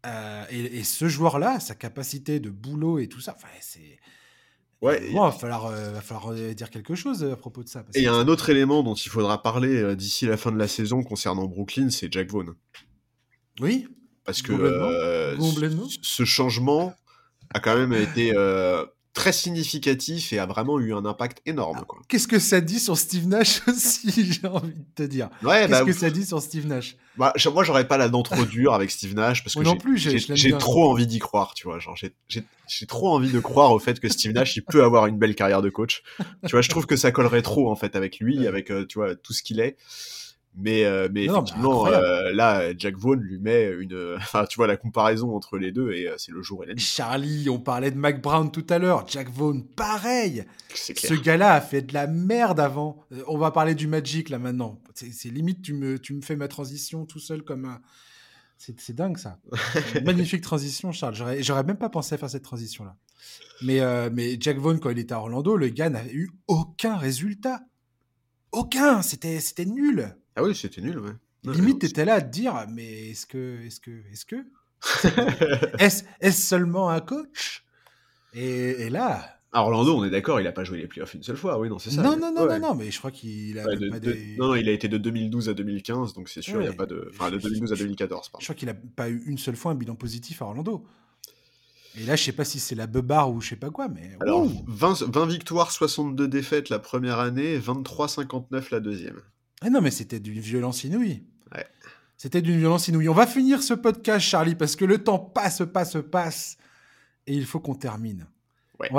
et, et, ce joueur-là, sa capacité de boulot et tout ça, c'est Ouais, il va falloir, euh, va falloir euh, dire quelque chose euh, à propos de ça. et il y a un autre élément dont il faudra parler d'ici la fin de la saison concernant Brooklyn, c'est Jack Vaughn. Oui. Parce que ce changement a quand même été très significatif et a vraiment eu un impact énorme. Qu'est-ce que ça dit sur Steve Nash <laughs> aussi, j'ai envie de te dire? Qu'est-ce bah, que ça dit sur Steve Nash? Bah, Moi, j'aurais pas la dent trop dure avec Steve Nash parce que j'ai trop envie d'y croire, tu vois. J'ai trop envie de croire au fait que Steve Nash, il peut avoir une belle carrière de coach. Tu vois, je trouve que ça collerait trop en fait avec lui, avec euh, tu vois tout ce qu'il est. Mais, euh, mais effectivement, euh, là, Jack Vaughn lui met une. <laughs> Enfin, tu vois la comparaison entre les deux et euh, c'est le jour et la nuit. Charlie, on parlait de Mac Brown tout à l'heure. Jack Vaughn, pareil. Ce gars-là a fait de la merde avant. on va parler du Magic là maintenant. C'est limite, tu me, tu me fais ma transition tout seul comme un. C'est dingue ça. <laughs> Magnifique transition, Charles. J'aurais même pas pensé à faire cette transition-là. Mais, mais Jack Vaughn, quand il était à Orlando, le gars n'avait eu aucun résultat. Aucun. C'était nul. Ah oui, c'était nul, ouais. Limite, t'étais là à te dire, mais est-ce que, est-ce que, est-ce que, <laughs> est-ce seulement un coach? Et, là. À Orlando, on est d'accord, il a pas joué les playoffs une seule fois, oui, non, c'est ça. Non, non, non, non, non, mais je crois qu'il a pas des... Non, non, il a été de 2012 à 2015, donc c'est sûr, il n'y a pas de. Enfin, de 2012 à 2014, pardon. Je crois qu'il a pas eu une seule fois un bilan positif à Orlando. Et là, je sais pas si c'est la beubare ou je sais pas quoi, mais. Alors, 20, 20, victoires, 62 défaites la première année, 23-59 la deuxième. Ah non, mais c'était d'une violence inouïe. C'était d'une violence inouïe. On va finir ce podcast, Charlie, parce que le temps passe, passe, passe. Et il faut qu'on termine.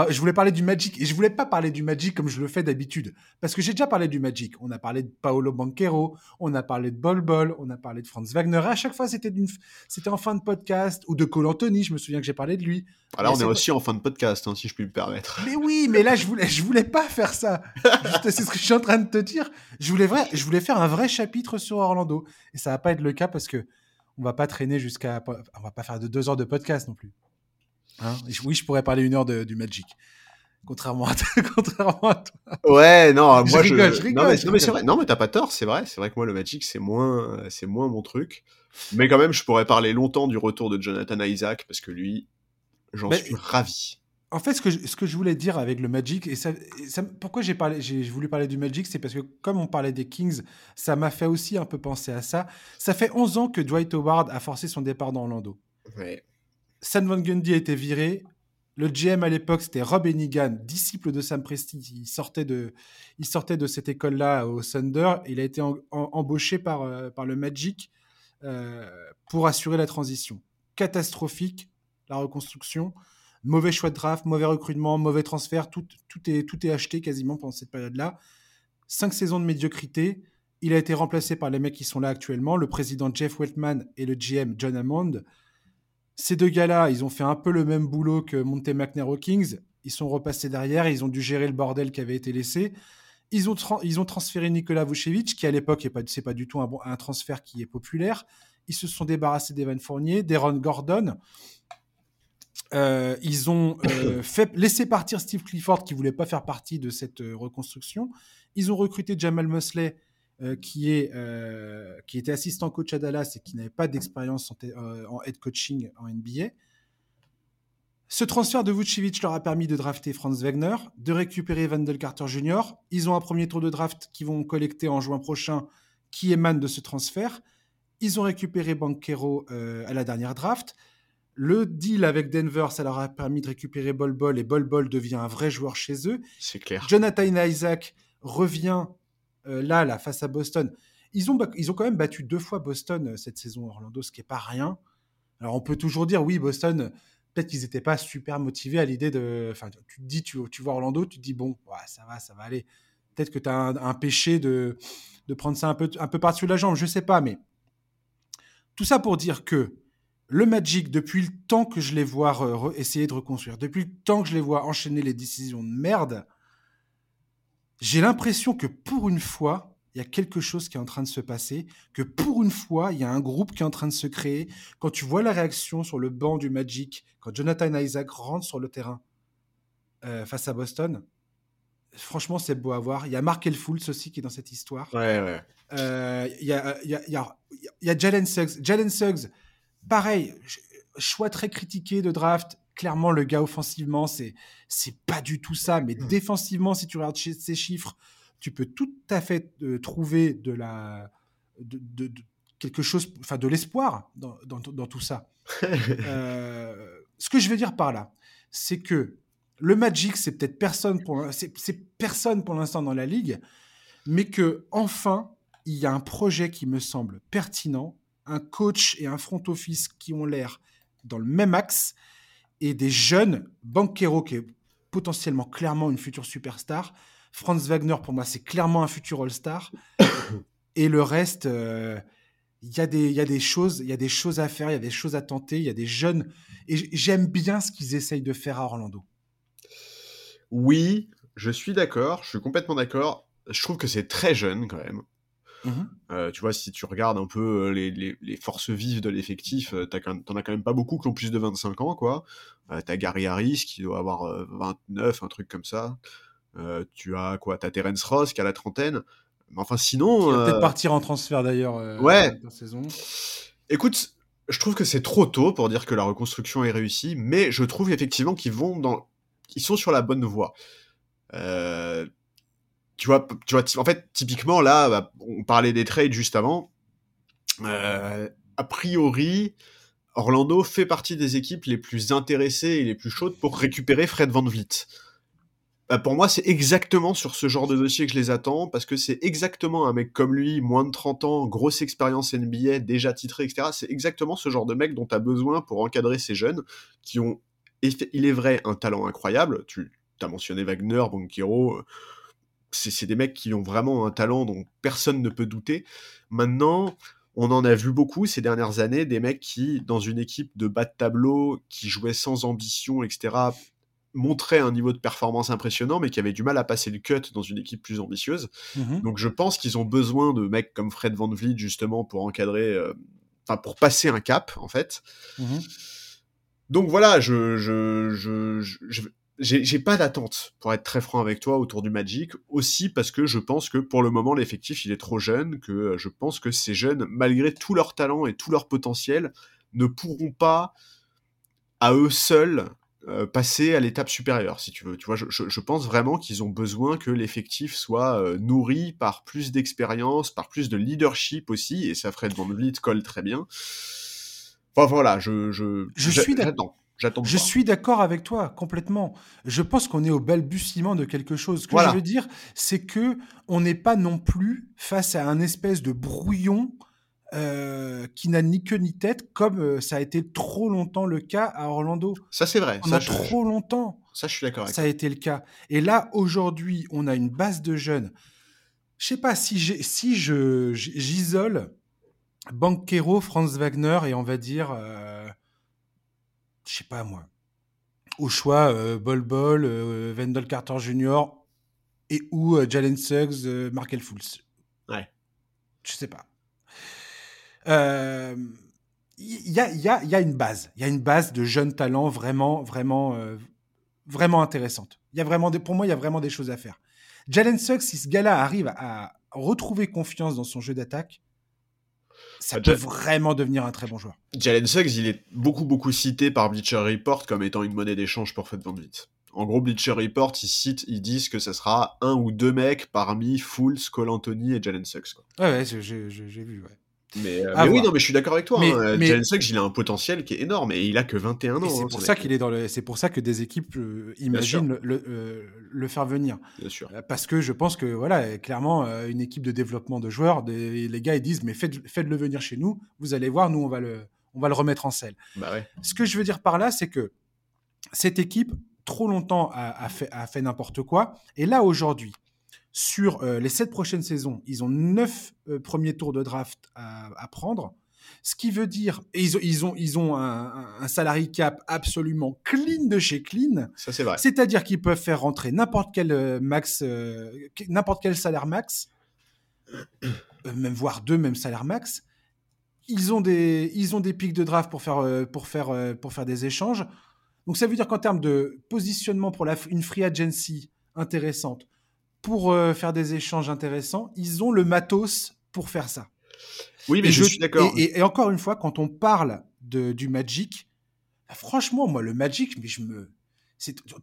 Je voulais parler du Magic et je voulais pas parler du Magic comme je le fais d'habitude parce que j'ai déjà parlé du Magic. On a parlé de Paolo Banquero, on a parlé de Bol Bol, on a parlé de Franz Wagner. À chaque fois, c'était c'était en fin de podcast ou de Cole Anthony. Je me souviens que j'ai parlé de lui. Alors, on est aussi en fin de podcast, hein, si je puis me permettre. Mais oui, mais là, je voulais, je voulais pas faire ça. c'est ce que je suis en train de te dire. Je voulais, vrai, je voulais faire un vrai chapitre sur Orlando et ça va pas être le cas parce que on va pas traîner jusqu'à, on va pas faire de deux heures de podcast non plus. Hein oui, je pourrais parler une heure de, du Magic. Contrairement à, toi, <laughs> contrairement à toi. Ouais, non, moi je. Rigole, je... rigole, non, mais, c'est vrai. Non, mais t'as pas tort, c'est vrai. C'est vrai que moi, le Magic, c'est moins, c'est moins mon truc. Mais quand même, je pourrais parler longtemps du retour de Jonathan Isaac parce que lui, j'en suis ravi. En fait, ce que, je, ce que je voulais dire avec le Magic, et ça, ça pourquoi j'ai parlé, j'ai voulu parler du Magic, c'est parce que comme on parlait des Kings, ça m'a fait aussi un peu penser à ça. Ça fait 11 ans que Dwight Howard a forcé son départ dans Orlando. Ouais. Sam Van Gundy a été viré. Le GM à l'époque, c'était Rob Enigan, disciple de Sam Presti. Il sortait de, il sortait de cette école-là au Thunder. Il a été embauché par, euh, par le Magic euh, pour assurer la transition. Catastrophique, la reconstruction. Mauvais choix de draft, mauvais recrutement, mauvais transfert. Tout, tout, est, tout est acheté quasiment pendant cette période-là. Cinq saisons de médiocrité. Il a été remplacé par les mecs qui sont là actuellement, le président Jeff Weltman et le GM John Hammond. Ces deux gars-là, ils ont fait un peu le même boulot que Monte McNair aux Kings. Ils sont repassés derrière, ils ont dû gérer le bordel qui avait été laissé. Ils ont, ils ont transféré Nikola Vucevic, qui à l'époque, ce n'est pas du tout un, un, transfert qui est populaire. Ils se sont débarrassés d'Evan Fournier, d'Aaron Gordon. Euh, ils ont euh, <coughs> fait, laissé partir Steve Clifford, qui voulait pas faire partie de cette euh, reconstruction. Ils ont recruté Jamal Mosley, euh, qui, est, euh, qui était assistant coach à Dallas et qui n'avait pas d'expérience en, euh, en, head coaching en NBA. Ce transfert de Vucevic leur a permis de drafter Franz Wagner, de récupérer Wendell Carter Jr. Ils ont un premier tour de draft qu'ils vont collecter en juin prochain qui émane de ce transfert. Ils ont récupéré Banquero à la dernière draft. Le deal avec Denver, ça leur a permis de récupérer Bol Bol et Bol Bol devient un vrai joueur chez eux. C'est clair. Jonathan Isaac revient là, là, face à Boston. Ils ont, ils ont quand même battu deux fois Boston euh, cette saison, Orlando, ce qui n'est pas rien. Alors on peut toujours dire, oui, Boston, peut-être qu'ils n'étaient pas super motivés à l'idée de... Enfin, tu te dis, tu, vois Orlando, tu te dis, bon, ouais, ça va, ça va aller. Peut-être que tu as un, péché de, de prendre ça un peu, un peu par-dessus la jambe, je sais pas, mais tout ça pour dire que le Magic, depuis le temps que je les vois euh, essayer de reconstruire, depuis le temps que je les vois enchaîner les décisions de merde, j'ai l'impression que pour une fois, il y a quelque chose qui est en train de se passer, que pour une fois, il y a un groupe qui est en train de se créer. Quand tu vois la réaction sur le banc du Magic, quand Jonathan Isaac rentre sur le terrain euh, face à Boston, franchement, c'est beau à voir. Il y a Mark Elfultz aussi qui est dans cette histoire. Ouais, ouais. Euh, il y, a, il, y a, il y a Jalen Suggs. Jalen Suggs, pareil, choix très critiqué de draft, clairement, le gars offensivement, c'est c'est pas du tout ça. Mais mmh. défensivement, si tu regardes ces chiffres, tu peux tout à fait euh, trouver de la de, de, quelque chose, enfin de l'espoir dans, dans, dans, tout ça. <laughs> euh, ce que je veux dire par là, c'est que le Magic, c'est peut-être personne pour c'est personne pour l'instant dans la ligue, mais que enfin il y a un projet qui me semble pertinent, un coach et un front office qui ont l'air dans le même axe et des jeunes. Banquero, qui est potentiellement clairement une future superstar. Franz Wagner, pour moi, c'est clairement un futur All-Star. <coughs> et le reste, euh, il y, a des, y a des choses, il y a des choses à faire, il y a des choses à tenter, il y a des jeunes. Et j'aime bien ce qu'ils essayent de faire à Orlando. Oui, je suis d'accord, je suis complètement d'accord. Je trouve que c'est très jeune quand même. Mmh euh, tu vois, si tu regardes un peu euh, les, les, les forces vives de l'effectif, euh, t'en as quand même pas beaucoup qui ont plus de 25 ans, quoi. T'as Gary Harris qui doit avoir 29, un truc comme ça. tu as quoi? T'as Terence Ross qui a la trentaine. Mais enfin, sinon. Il va peut-être partir en transfert d'ailleurs. ouais. saison. Écoute, je trouve que c'est trop tôt pour dire que la reconstruction est réussie, mais je trouve effectivement qu'ils vont dans. Ils sont sur la bonne voie. Euh, tu vois, tu vois, en fait, typiquement, là, bah, on parlait des trades juste avant. Euh, a priori, Orlando fait partie des équipes les plus intéressées et les plus chaudes pour récupérer Fred Van Vliet. Bah, pour moi, c'est exactement sur ce genre de dossier que je les attends, parce que c'est exactement un mec comme lui, moins de 30 ans, grosse expérience NBA, déjà titré, etc. C'est exactement ce genre de mec dont tu as besoin pour encadrer ces jeunes qui ont il est vrai, un talent incroyable. Tu as mentionné Wagner, Banquero. C'est des mecs qui ont vraiment un talent dont personne ne peut douter. Maintenant, on en a vu beaucoup ces dernières années, des mecs qui, dans une équipe de bas de tableau, qui jouaient sans ambition, etc., montraient un niveau de performance impressionnant, mais qui avaient du mal à passer le cut dans une équipe plus ambitieuse. Mhm. Donc je pense qu'ils ont besoin de mecs comme Fred Van Vliet, justement, pour encadrer, euh, enfin, pour passer un cap, en fait. Mhm. Donc voilà, je, je, je, j'ai pas d'attente, pour être très franc avec toi, autour du Magic, aussi parce que je pense que pour le moment, l'effectif, il est trop jeune, que euh, je pense que ces jeunes, malgré tout leur talent et tout leur potentiel, ne pourront pas, à eux seuls, euh, passer à l'étape supérieure, si tu veux. Tu vois, je, je, pense vraiment qu'ils ont besoin que l'effectif soit euh, nourri par plus d'expérience, par plus de leadership aussi, et ça ferait de Van Vliet colle très bien. Enfin voilà, je, je, je suis d'accord. Je suis d'accord avec toi complètement. Je pense qu'on est au balbutiement de quelque chose. Ce que je veux dire, c'est que on n'est pas non plus face à un espèce de brouillon euh, qui n'a ni queue ni tête, comme euh, ça a été trop longtemps le cas à Orlando. Ça c'est vrai. ça, trop longtemps. Ça je suis d'accord. Ça a été le cas. Et là aujourd'hui, on a une base de jeunes. Je sais pas si si je j'isole Banquero, Franz Wagner et on va dire. Euh, je sais pas moi, au choix euh, Bol Bol, euh, Wendell Carter Jr. et ou euh, Jalen Suggs, Markel Fultz. Ouais. Je sais pas. Il y a, y, a, y, a, une base. Il y a une base de jeunes talents vraiment, vraiment, vraiment intéressante. Il y a vraiment des, pour moi, il y a vraiment des choses à faire. Jalen Suggs, si ce gars-là arrive à retrouver confiance dans son jeu d'attaque, ça peut vraiment devenir un très bon joueur. Jalen Suggs, il est beaucoup beaucoup cité par Bleacher Report comme étant une monnaie d'échange pour Fred Van En gros, Bleacher Report, ils, citent, ils disent que ça sera un ou deux mecs parmi Fools, Cole Anthony et Jalen Suggs. Quoi. Ouais, ouais j'ai vu, ouais. Mais, euh, oui, non, mais je suis d'accord avec toi. Mais, hein. Jalen Suggs, il a un potentiel qui est énorme et il a que 21 ans. C'est hein, pour ça qu'il est dans le. C'est pour ça que des équipes euh, imaginent le, euh, le, faire venir. Bien sûr. Parce que je pense que voilà, clairement, une équipe de développement de joueurs, des, les gars ils disent mais faites, faites-le venir chez nous. Vous allez voir, nous on va le, on va le remettre en selle. Bah ouais. Ce que je veux dire par là, c'est que cette équipe trop longtemps a, a fait, a fait n'importe quoi et là aujourd'hui sur les sept prochaines saisons, ils ont neuf premiers tours de draft à, à, prendre. Ce qui veut dire, et ils ont, ils ont, ils ont un, un, salary cap absolument clean de chez clean. Ça, c'est vrai. C'est-à-dire qu'ils peuvent faire rentrer n'importe quel euh, max, euh, n'importe quel salaire max, euh, même voire deux, même salaire max. Ils ont des, ils ont des pics de draft pour faire, pour faire, pour faire des échanges. Donc ça veut dire qu'en termes de positionnement pour la, une free agency intéressante, pour faire des échanges intéressants, ils ont le matos pour faire ça. Oui, mais je, suis d'accord. Et, encore une fois, quand on parle de, du Magic, franchement, moi, le Magic, mais je me.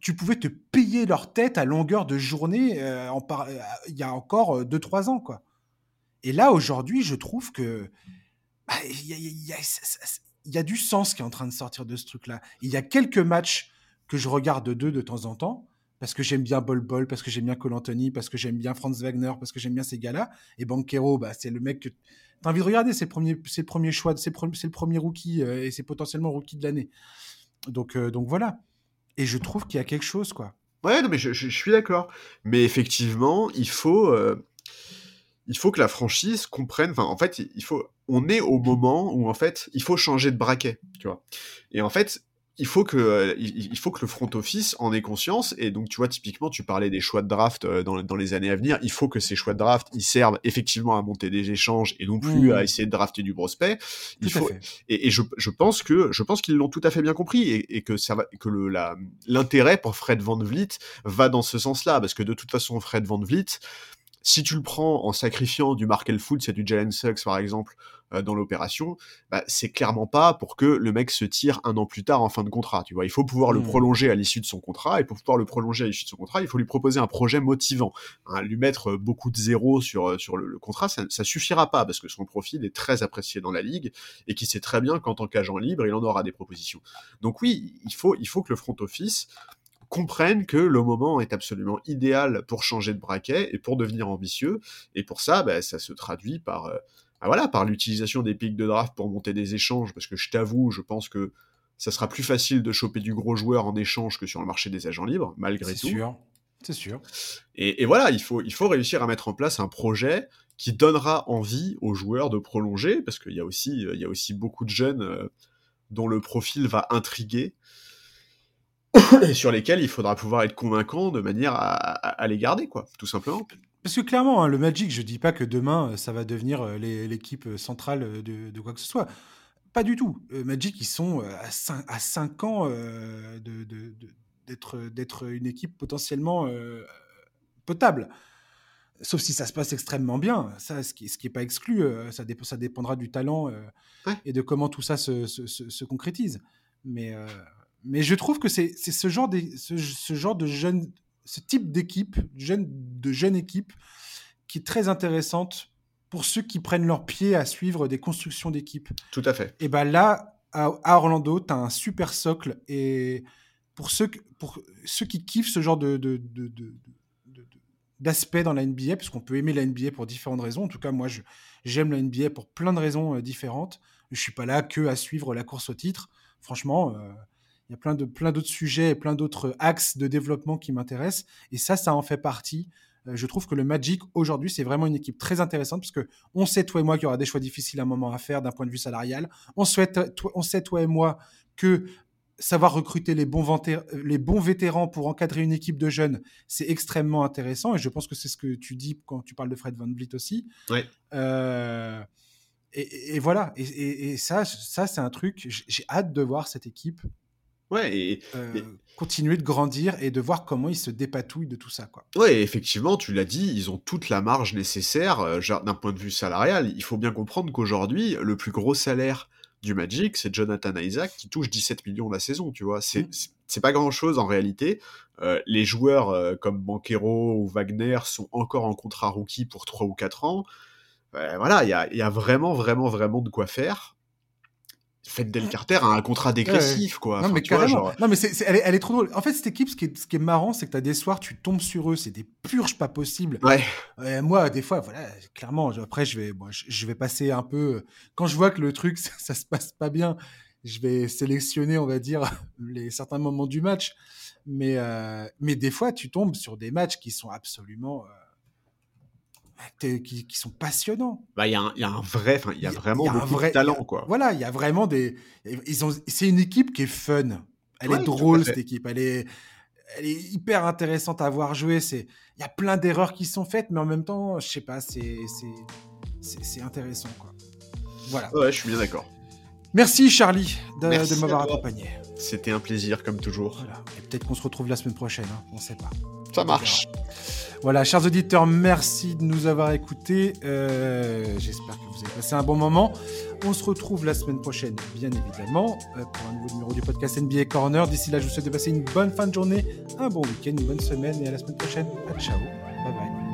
Tu pouvais te payer leur tête à longueur de journée euh, en par... Euh, il y a encore 2-3 euh, ans, quoi. Et là, aujourd'hui, je trouve que bah, il y, a, y, y, a, du sens qui est en train de sortir de ce truc-là. Il y a quelques matchs que je regarde de deux de temps en temps, parce que j'aime bien Bol Bol, parce que j'aime bien Cole Anthony, parce que j'aime bien Franz Wagner, parce que j'aime bien ces gars-là. Et Banquero, bah, c'est le mec que T'as envie de regarder, c'est le c'est le premier choix, c'est le premier rookie euh, et c'est potentiellement rookie de l'année. Donc, euh, donc voilà. Et je trouve qu'il y a quelque chose, quoi. Ouais, non, mais je, suis d'accord. Mais effectivement, il faut, euh, il faut que la franchise comprenne. Enfin, en fait, il faut. On est au moment où en fait, il faut changer de braquet, tu vois. Et en fait, il faut que euh, il faut que le front office en ait conscience. Et donc tu vois typiquement tu parlais des choix de draft euh, dans, dans les années à venir. Il faut que ces choix de draft ils servent effectivement à monter des échanges et non plus mmh. à essayer de drafter du prospect. Il faut et, et je, je, pense que je pense qu'ils l'ont tout à fait bien compris et, et que ça va que le la l'intérêt pour Fred Van Vliet va dans ce sens-là. Parce que de toute façon Fred Van Vliet si tu le prends en sacrifiant du Markel Fultz et du Jalen Suggs par exemple dans l'opération, bah, c'est clairement pas pour que le mec se tire un an plus tard en fin de contrat. Tu vois, il faut pouvoir le mmh. prolonger à l'issue de son contrat et pour pouvoir le prolonger à l'issue de son contrat, il faut lui proposer un projet motivant. Hein, lui mettre beaucoup de zéros sur euh, sur le, contrat, ça, ça suffira pas parce que son profil est très apprécié dans la ligue et qui sait très bien qu'en tant qu'agent libre, il en aura des propositions. Donc oui, il faut il faut que le front office comprennent que le moment est absolument idéal pour changer de braquet et pour devenir ambitieux. Et pour ça, bah, ça se traduit par, euh, bah, voilà, par l'utilisation des pics de draft pour monter des échanges. Parce que je t'avoue, je pense que ça sera plus facile de choper du gros joueur en échange que sur le marché des agents libres, malgré C'est tout. sûr. C'est sûr. Et, et voilà, il faut, il faut réussir à mettre en place un projet qui donnera envie aux joueurs de prolonger, parce qu'il y, a aussi, il y a aussi beaucoup de jeunes euh, dont le profil va intriguer, <coughs> et sur lesquels il faudra pouvoir être convaincant de manière à, à- à les garder, quoi, tout simplement. Parce que clairement, hein, le Magic, je dis pas que demain, euh, ça va devenir euh, l'équipe euh, centrale de, de quoi que ce soit. Pas du tout. Magic, ils sont à 5, à cinq ans euh, de- de- de- d'être une équipe potentiellement euh, potable. Sauf si ça se passe extrêmement bien. Ça, ce qui n'est ce qui est pas exclu, ça, dép- ça dépendra du talent euh, Ouais. et de comment tout ça se, se- se- se concrétise. Mais, mais je trouve que c'est ce genre, ce, ce genre de jeune, ce type d'équipe, jeune, de jeune équipe, qui est très intéressante pour ceux qui prennent leur pied à suivre des constructions d'équipe. Tout à fait. Et ben là, à, à Orlando, tu as un super socle. Et pour ceux, pour ceux qui kiffent ce genre de, de, de- de- de- de- d'aspect dans la NBA, parce qu'on peut aimer la NBA pour différentes raisons. En tout cas, moi, j'aime la NBA pour plein de raisons euh, différentes. Je suis pas là que à suivre la course au titre. Franchement, euh, il y a plein, de, plein d'autres sujets et plein d'autres axes de développement qui m'intéressent. Et ça, ça en fait partie. Euh, je trouve que le Magic, aujourd'hui, c'est vraiment une équipe très intéressante parce que on sait, toi et moi, qu'il y aura des choix difficiles à un moment à faire d'un point de vue salarial. On, souhaite, toi- on sait, toi et moi, que savoir recruter les bons, vanté- les bons vétérans pour encadrer une équipe de jeunes, c'est extrêmement intéressant. Et je pense que c'est ce que tu dis quand tu parles de Fred Van Vliet aussi. Ouais. Euh, et, et voilà. Et, et- et ça, ça c'est un truc. J'ai hâte de voir cette équipe Ouais, et, euh, Mais- continuer de grandir et de voir comment ils se dépatouillent de tout ça. Quoi. Ouais, effectivement, tu l'as dit, ils ont toute la marge nécessaire euh, d'un point de vue salarial. Il faut bien comprendre qu'aujourd'hui, le plus gros salaire du Magic, c'est Jonathan Isaac qui touche 17 millions la saison, tu vois. C'est Mm. c'est pas grand-chose en réalité. Euh, les joueurs comme Banquero ou Wagner sont encore en contrat rookie pour 3 ou 4 ans. Voilà, il y a, il y a vraiment, vraiment, vraiment de quoi faire. Faites Del Carter a un contrat dégressif, quoi. non, Enfin, mais tu vois, genre- Non, mais c'est, c'est- elle, est, elle est trop drôle. En fait, cette équipe, ce qui est, ce qui est marrant, c'est que tu as des soirs, tu tombes sur eux, c'est des purges pas possibles. Ouais, Euh, moi, des fois, voilà, clairement, après, je vais, bon, je, je vais passer un peu. Quand je vois que le truc, <laughs> ça, ça se passe pas bien, je vais sélectionner, on va dire, <laughs> les certains moments du match. Mais, euh, mais des fois, tu tombes sur des matchs qui sont absolument. euh, qui, qui sont passionnants. bah, il y, a un- il y a un vrai, il y a vraiment il y a un beaucoup vrai- de talent, quoi. Voilà, il y a vraiment des. Ils ont. C'est une équipe qui est fun. Elle Ouais, est drôle cette équipe. Elle est. Elle est hyper intéressante à voir jouer. C'est. Il y a plein d'erreurs qui sont faites, mais en même temps, je sais pas. C'est. C'est. Intéressant quoi. Voilà. Ouais, je suis bien d'accord. Merci Charlie de, m'avoir accompagné. C'était un plaisir, comme toujours. Voilà. Et peut-être qu'on se retrouve la semaine prochaine. hein, On sait pas. Ça marche. Voilà, chers auditeurs, merci de nous avoir écoutés. Euh, J'espère que vous avez passé un bon moment. On se retrouve la semaine prochaine, bien évidemment, euh, pour un nouveau numéro du podcast NBA Corner. D'ici là, je vous souhaite de passer une bonne fin de journée, un bon week-end, une bonne semaine et à la semaine prochaine. Ciao, bye bye.